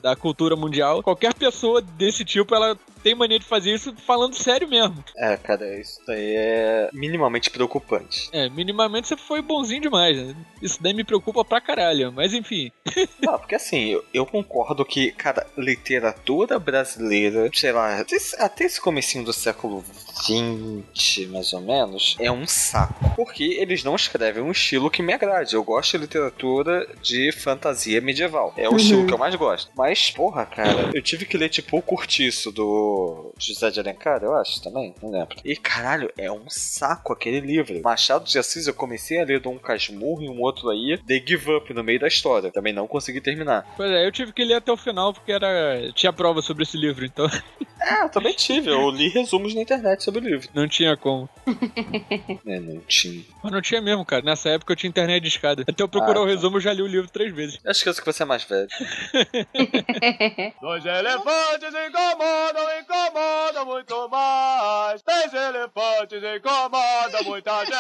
da cultura mundial, qualquer pessoa desse tipo, ela tem mania de fazer isso falando sério mesmo.
É, cara, isso daí é minimamente preocupante.
É, minimamente você foi bonzinho demais, né? Isso daí me preocupa pra caralho, mas enfim.
Não, porque assim, eu, eu concordo que, cara, literatura brasileira, sei lá, até, esse- até esse comecinho do século XX, mais ou menos, é um saco. Porque eles não escrevem um estilo que me agrade. Eu gosto de literatura de fantasia medieval. É o estilo que eu mais gosto. Mas, porra, cara, eu tive que ler, tipo, o Curtiço do José de Alencar, eu acho, também, não lembro. E, caralho, é um saco aquele livro. Machado de Assis, eu comecei a ler Dom Casmurro e um outro aí, The Give Up, no meio da história. Também não consegui terminar.
Pois é, eu tive que ler até o final porque era tinha prova sobre esse livro, então
É, eu também tive. Eu li resumos na internet sobre o livro.
não tinha como.
É, não tinha.
Mas não tinha mesmo, cara. Nessa época eu tinha internet de escada. Até eu procurar
Ah,
o
tá.
resumo, eu já li o livro três vezes.
Eu esqueço que você é mais velho.
Dois elefantes incomodam, incomodam muito mais. Três elefantes incomodam muita gente.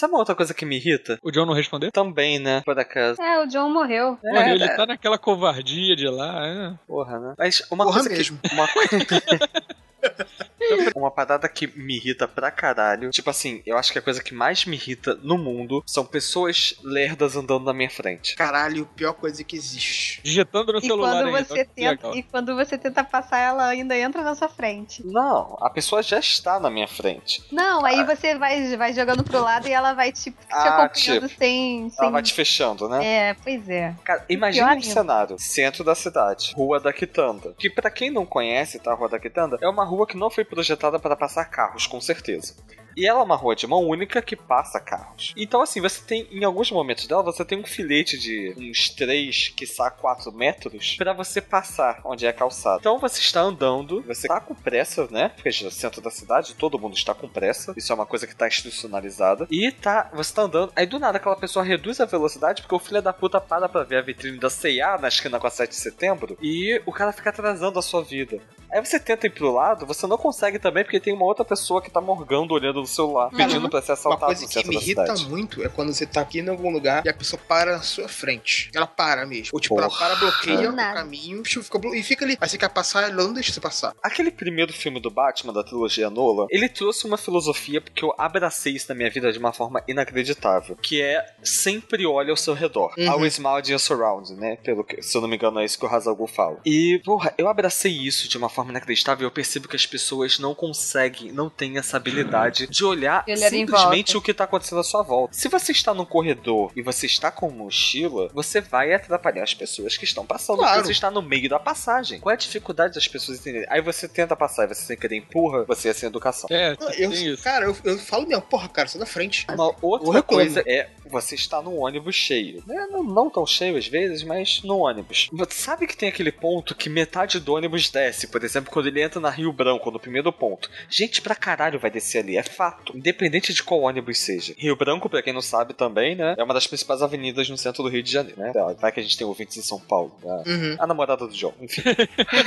Sabe uma outra coisa que me irrita?
O John não respondeu?
Também, né? Por acaso.
É, o John morreu.
Mano, ele tá naquela covardia de lá. É.
Porra, né? Mas uma
Porra
coisa
mesmo.
que. Uma... uma parada que me irrita pra caralho. Tipo assim, eu acho que a coisa que mais me irrita no mundo são pessoas lerdas andando na minha frente.
Caralho, pior coisa que existe.
Digitando no
E
celular
quando,
ainda.
você
que
tenta, e quando você tenta passar, ela ainda entra na sua frente.
Não, a pessoa já está na minha frente.
Não, aí você vai, vai jogando pro lado e ela vai tipo, te
Ah,
acompanhando
tipo,
sem. sem...
Ela vai te fechando, né?
É, pois é.
Cara, imagina um
ainda.
cenário, centro da cidade, Rua da Quitanda. Que pra quem não conhece, tá, a Rua da Quitanda, é uma rua que não foi projetada para passar carros, com certeza. E ela é uma rua de mão única que passa carros. Então, assim, você tem, em alguns momentos dela, você tem um filete de uns 3, quiçá 4 metros, pra você passar onde é a calçada. Então, você está andando, você tá com pressa, né? Porque já é centro da cidade, todo mundo está com pressa. Isso é uma coisa que tá institucionalizada. E tá, você tá andando, aí do nada aquela pessoa reduz a velocidade porque o filho da puta para pra ver a vitrine da C&A na esquina com a 7 de setembro e o cara fica atrasando a sua vida. Aí você tenta ir pro lado, você não consegue também porque tem uma outra pessoa que tá morgando olhando no celular, pedindo pra ser
Uma
assaltado
coisa
no
que me irrita
cidade.
muito é quando você tá aqui em algum lugar e a pessoa para na sua frente. Ela para mesmo. Ou tipo, ela
Porra.
para, bloqueia
Do
o caminho tipo, fica blo- e fica ali. Aí você quer passar, ela não deixa você passar.
Aquele primeiro filme do Batman, da trilogia Nolan, ele trouxe uma filosofia porque eu abracei isso na minha vida de uma forma inacreditável, que é sempre olhe ao seu redor.
Uhum.
Always mind your surroundings, né? Pelo que, se eu não me engano, é isso que o Hazalgu fala. E, porra, eu abracei isso de uma forma inacreditável e eu percebo que as pessoas não conseguem, não têm essa habilidade de olhar,
De olhar em
simplesmente o que tá acontecendo à sua volta. Se você está num corredor e você está com mochila, você vai atrapalhar as pessoas que estão passando,
Claro.
porque você está no meio da passagem. Qual é a dificuldade das pessoas entenderem? Aí você tenta passar e você sem querer empurra, você é sem educação.
É,
Eu,
tem isso.
cara, eu, eu falo mesmo, porra, cara, sai da frente.
Uma outra coisa é você está num ônibus cheio. Né? Não, não tão cheio às vezes, mas no ônibus. Você sabe que tem aquele ponto que metade do ônibus desce, por exemplo, quando ele entra na Rio Branco, no primeiro ponto. Gente pra caralho vai descer ali, é fato. Independente de qual ônibus seja. Rio Branco, pra quem não sabe também, né? É uma das principais avenidas no centro do Rio de Janeiro, né? Vai que a gente tem ouvintes em São Paulo. né?
Uhum.
A namorada do John, enfim.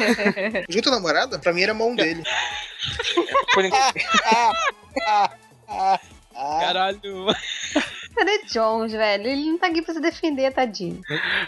Junto a namorada, pra mim era a mão dele.
Por in-
Caralho.
Cadê Jones, velho? Ele não tá aqui pra se defender, tadinho.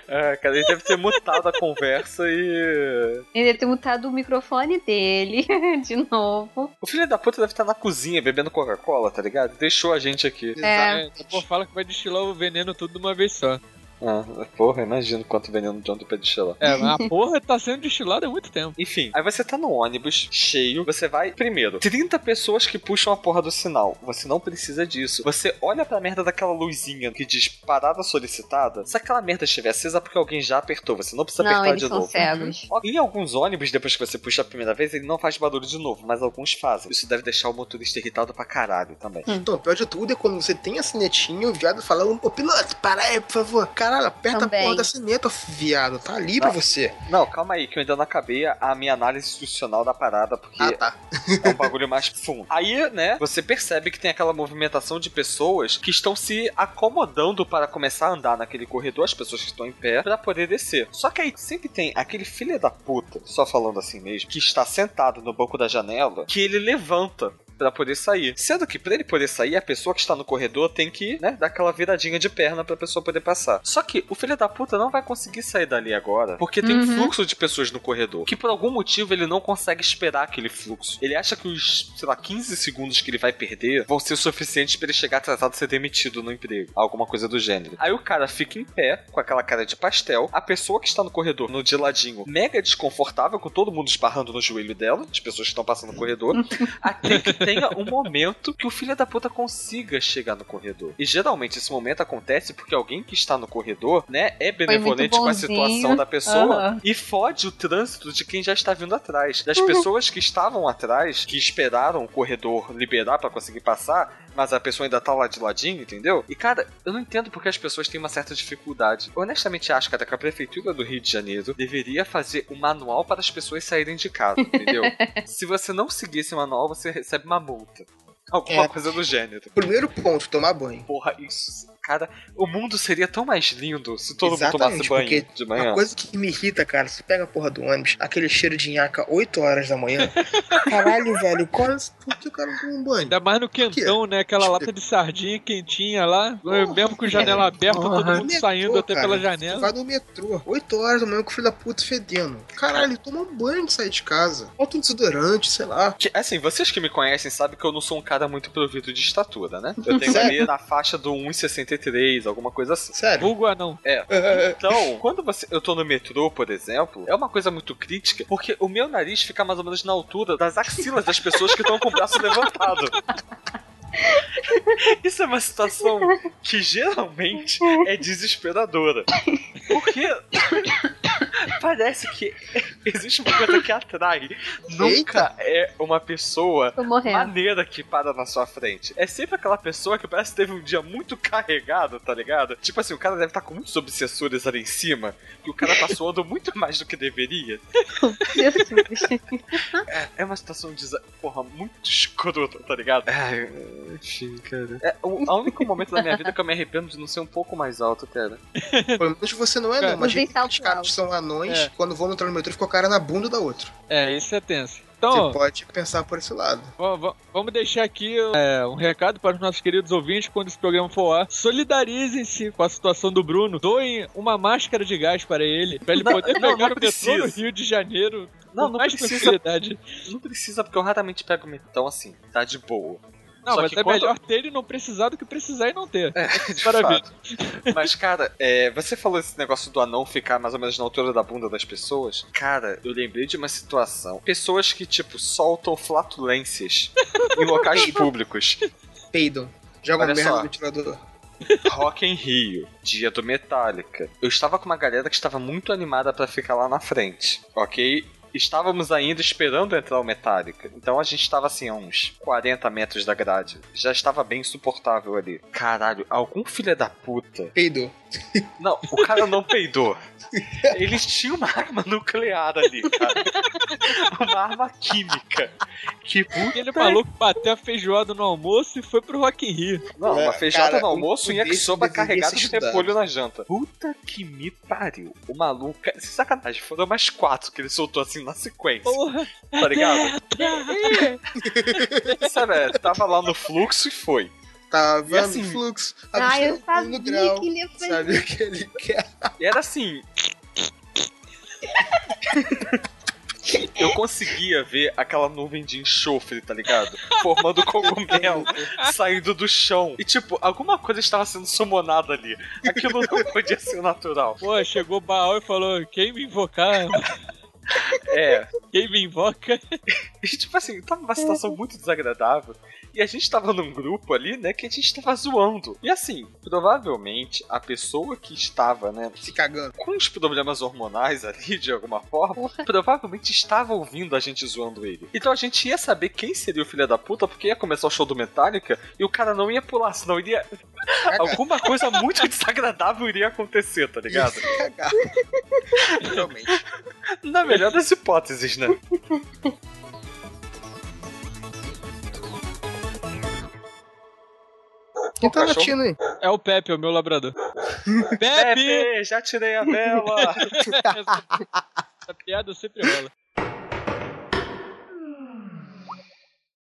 É, cara, ele deve ter mutado a conversa e.
Ele deve ter mutado o microfone dele de novo.
O filho da puta deve estar na cozinha bebendo Coca-Cola, tá ligado? Deixou a gente aqui.
É.
É, pô, fala que vai destilar o veneno tudo de uma vez só.
Ah, porra, imagino quanto veneno de ontem pra destilar.
É, mas a porra tá sendo destilada há muito tempo.
Enfim, aí você tá no ônibus cheio, você vai, primeiro, 30 pessoas que puxam a porra do sinal. Você não precisa disso. Você olha pra merda daquela luzinha que diz parada solicitada. Se aquela merda estiver acesa, é porque alguém já apertou. Você não precisa
Não,
apertar
eles
de
são
novo.
cegos.
Em alguns ônibus, depois que você puxa a primeira vez, ele não faz barulho de novo, mas alguns fazem. Isso deve deixar o motorista irritado pra caralho também.
Então, o pior de tudo é quando você tem a sinetinha, o viado fala, ô piloto, para aí, por favor. Caralho, aperta
Também.
a porra da sineta, viado. Tá ali pra
Ah.
você.
Não, calma aí, que eu ainda não acabei a minha análise institucional da parada, porque
Ah, tá.
é um bagulho mais fundo. Aí, né, você percebe que tem aquela movimentação de pessoas que estão se acomodando para começar a andar naquele corredor, as pessoas que estão em pé, para poder descer. Só que aí sempre tem aquele filho da puta, só falando assim mesmo, que está sentado no banco da janela, que ele levanta. Pra poder sair. Sendo que pra ele poder sair, a pessoa que está no corredor tem que, né, dar aquela viradinha de perna pra pessoa poder passar. Só que o filho da puta não vai conseguir sair dali agora, porque tem um
Uhum.
fluxo de pessoas no corredor, que por algum motivo ele não consegue esperar aquele fluxo. Ele acha que os, sei lá, 15 segundos que ele vai perder vão ser o suficiente pra ele chegar atrasado e ser demitido no emprego. Alguma coisa do gênero. Aí o cara fica em pé, com aquela cara de pastel, a pessoa que está no corredor, no de ladinho, mega desconfortável, com todo mundo esbarrando no joelho dela, as pessoas que estão passando no corredor, até que tenha um momento que o filho da puta consiga chegar no corredor. E geralmente esse momento acontece porque alguém que está no corredor, né, é benevolente com a situação da pessoa
Aham.
e fode o trânsito de quem já está vindo atrás. Das pessoas que estavam atrás, que esperaram o corredor liberar pra conseguir passar, mas a pessoa ainda tá lá de ladinho, entendeu? E cara, eu não entendo porque as pessoas têm uma certa dificuldade. Eu honestamente acho, cara, que a prefeitura do Rio de Janeiro deveria fazer um manual para as pessoas saírem de casa, entendeu? Se você não seguir esse manual, você recebe uma multa. Alguma
É.
coisa do gênero.
Primeiro ponto, tomar banho.
Porra, isso. Cara, o mundo seria tão mais lindo se todo mundo
Exatamente,
tomasse banho
porque
de manhã.
Uma coisa que me irrita, cara, você pega a porra do ônibus, aquele cheiro de nhaca 8 horas da manhã. Caralho, velho, qual, por que o cara não toma um banho?
Ainda mais no quentão, né? Aquela lata de sardinha quentinha lá. mesmo com janela aberta, todo
Porra,
mundo
metrô,
saindo até
cara.
pela janela.
vai no metrô, 8 horas da manhã com o filho da puta fedendo. Caralho, toma um banho de sair de casa. Bota um desodorante, sei lá.
Que, assim, vocês que me conhecem sabem que eu não sou um cara muito provido de estatura, né? Eu tenho ali na faixa do 1,63, alguma coisa assim.
Sério.
Vulgo anão.
É. Então, quando você, eu tô no metrô, por exemplo, é uma coisa muito crítica, porque o meu nariz fica mais ou menos na altura das axilas das pessoas que estão com o braço levantado. Isso é uma situação que geralmente é desesperadora. Porque parece que existe uma coisa que atrai. Nunca é uma pessoa maneira que para na sua frente. É sempre aquela pessoa que parece que teve um dia muito carregado, tá ligado? Tipo assim, o cara deve estar com muitos obsessores ali em cima, e o cara tá suando muito mais do que deveria. É, é uma situação de. Porra, muito escrota, tá ligado? É, enfim, cara. É o a único momento da minha vida que eu me arrependo de não ser um pouco mais alto, cara.
Pelo menos você não é,
Cara,
não. Mas os caras que são anões,
É.
quando vão entrar no metrô, fica o cara na bunda da outra.
É, isso é tenso. Então,
Você pode pensar por esse lado.
va- va- vamos deixar aqui é, um recado para os nossos queridos ouvintes quando esse programa for ao ar. Solidarizem-se com a situação do Bruno. Doem uma máscara de gás para ele, para ele
Não,
poder
não,
pegar
não
o metrô no. Rio de Janeiro
Não, não precisa. Não precisa, porque eu raramente pego metão assim, tá de boa.
Não,
Só
mas
que
é
quando-
melhor ter e não precisar do que precisar e não ter.
É, de
Maravilha.
fato. Mas, cara, é, você falou esse negócio do anão ficar mais ou menos na altura da bunda das pessoas. Cara, eu lembrei de uma situação. Pessoas que, tipo, soltam flatulências em locais públicos.
Peidam. Joga
Olha
merda
só.
no ventilador.
Rock em Rio, dia do Metallica. Eu estava com uma galera que estava muito animada pra ficar lá na frente, ok? Estávamos ainda esperando entrar o Metallica. Então a gente estava assim a uns 40 metros da grade. Já estava bem insuportável ali. Caralho, algum filho da puta.
Peidou.
Não, o cara não peidou. Eles tinham uma arma nuclear ali, cara. Uma arma química. Que puta
Aquele maluco bateu a feijoada no almoço e foi pro Rock in Rio.
Não,
É,
uma feijoada
cara,
no almoço
um
e yakisoba
deveria
carregado de repolho na janta. Puta que me pariu. O maluco. Sacanagem, foram mais quatro que ele soltou assim na sequência.
Porra!
Tá ligado? Sabe, é, tava lá no fluxo e foi.
Tava
E assim-
no fluxo,
Ah, eu sabia
grau.
que ele ia fazer.
Sabe o que ele quer?
E era assim. Eu conseguia ver aquela nuvem de enxofre, tá ligado? Formando cogumelo, saindo do chão. E tipo, alguma coisa estava sendo summonada ali. Aquilo não podia ser natural.
Pô, chegou o Baal e falou: quem me invocar?
É.
Quem me invoca?
Tipo assim, tava uma situação muito desagradável. E a gente tava num grupo ali, né, que a gente tava zoando. E assim, provavelmente a pessoa que estava, né,
Se cagando.
com os problemas hormonais ali, de alguma forma, provavelmente estava ouvindo a gente zoando ele. Então a gente ia saber quem seria o filho da puta, porque ia começar o show do Metallica e o cara não ia pular, senão iria. Alguma coisa muito desagradável iria acontecer, tá ligado?
Se cagar. Realmente.
Na melhor das hipóteses, né?
Quem tá latindo aí?
É o Pepe, é o meu labrador. Pepe!
Pepe, já tirei a vela!
Essa piada sempre rola.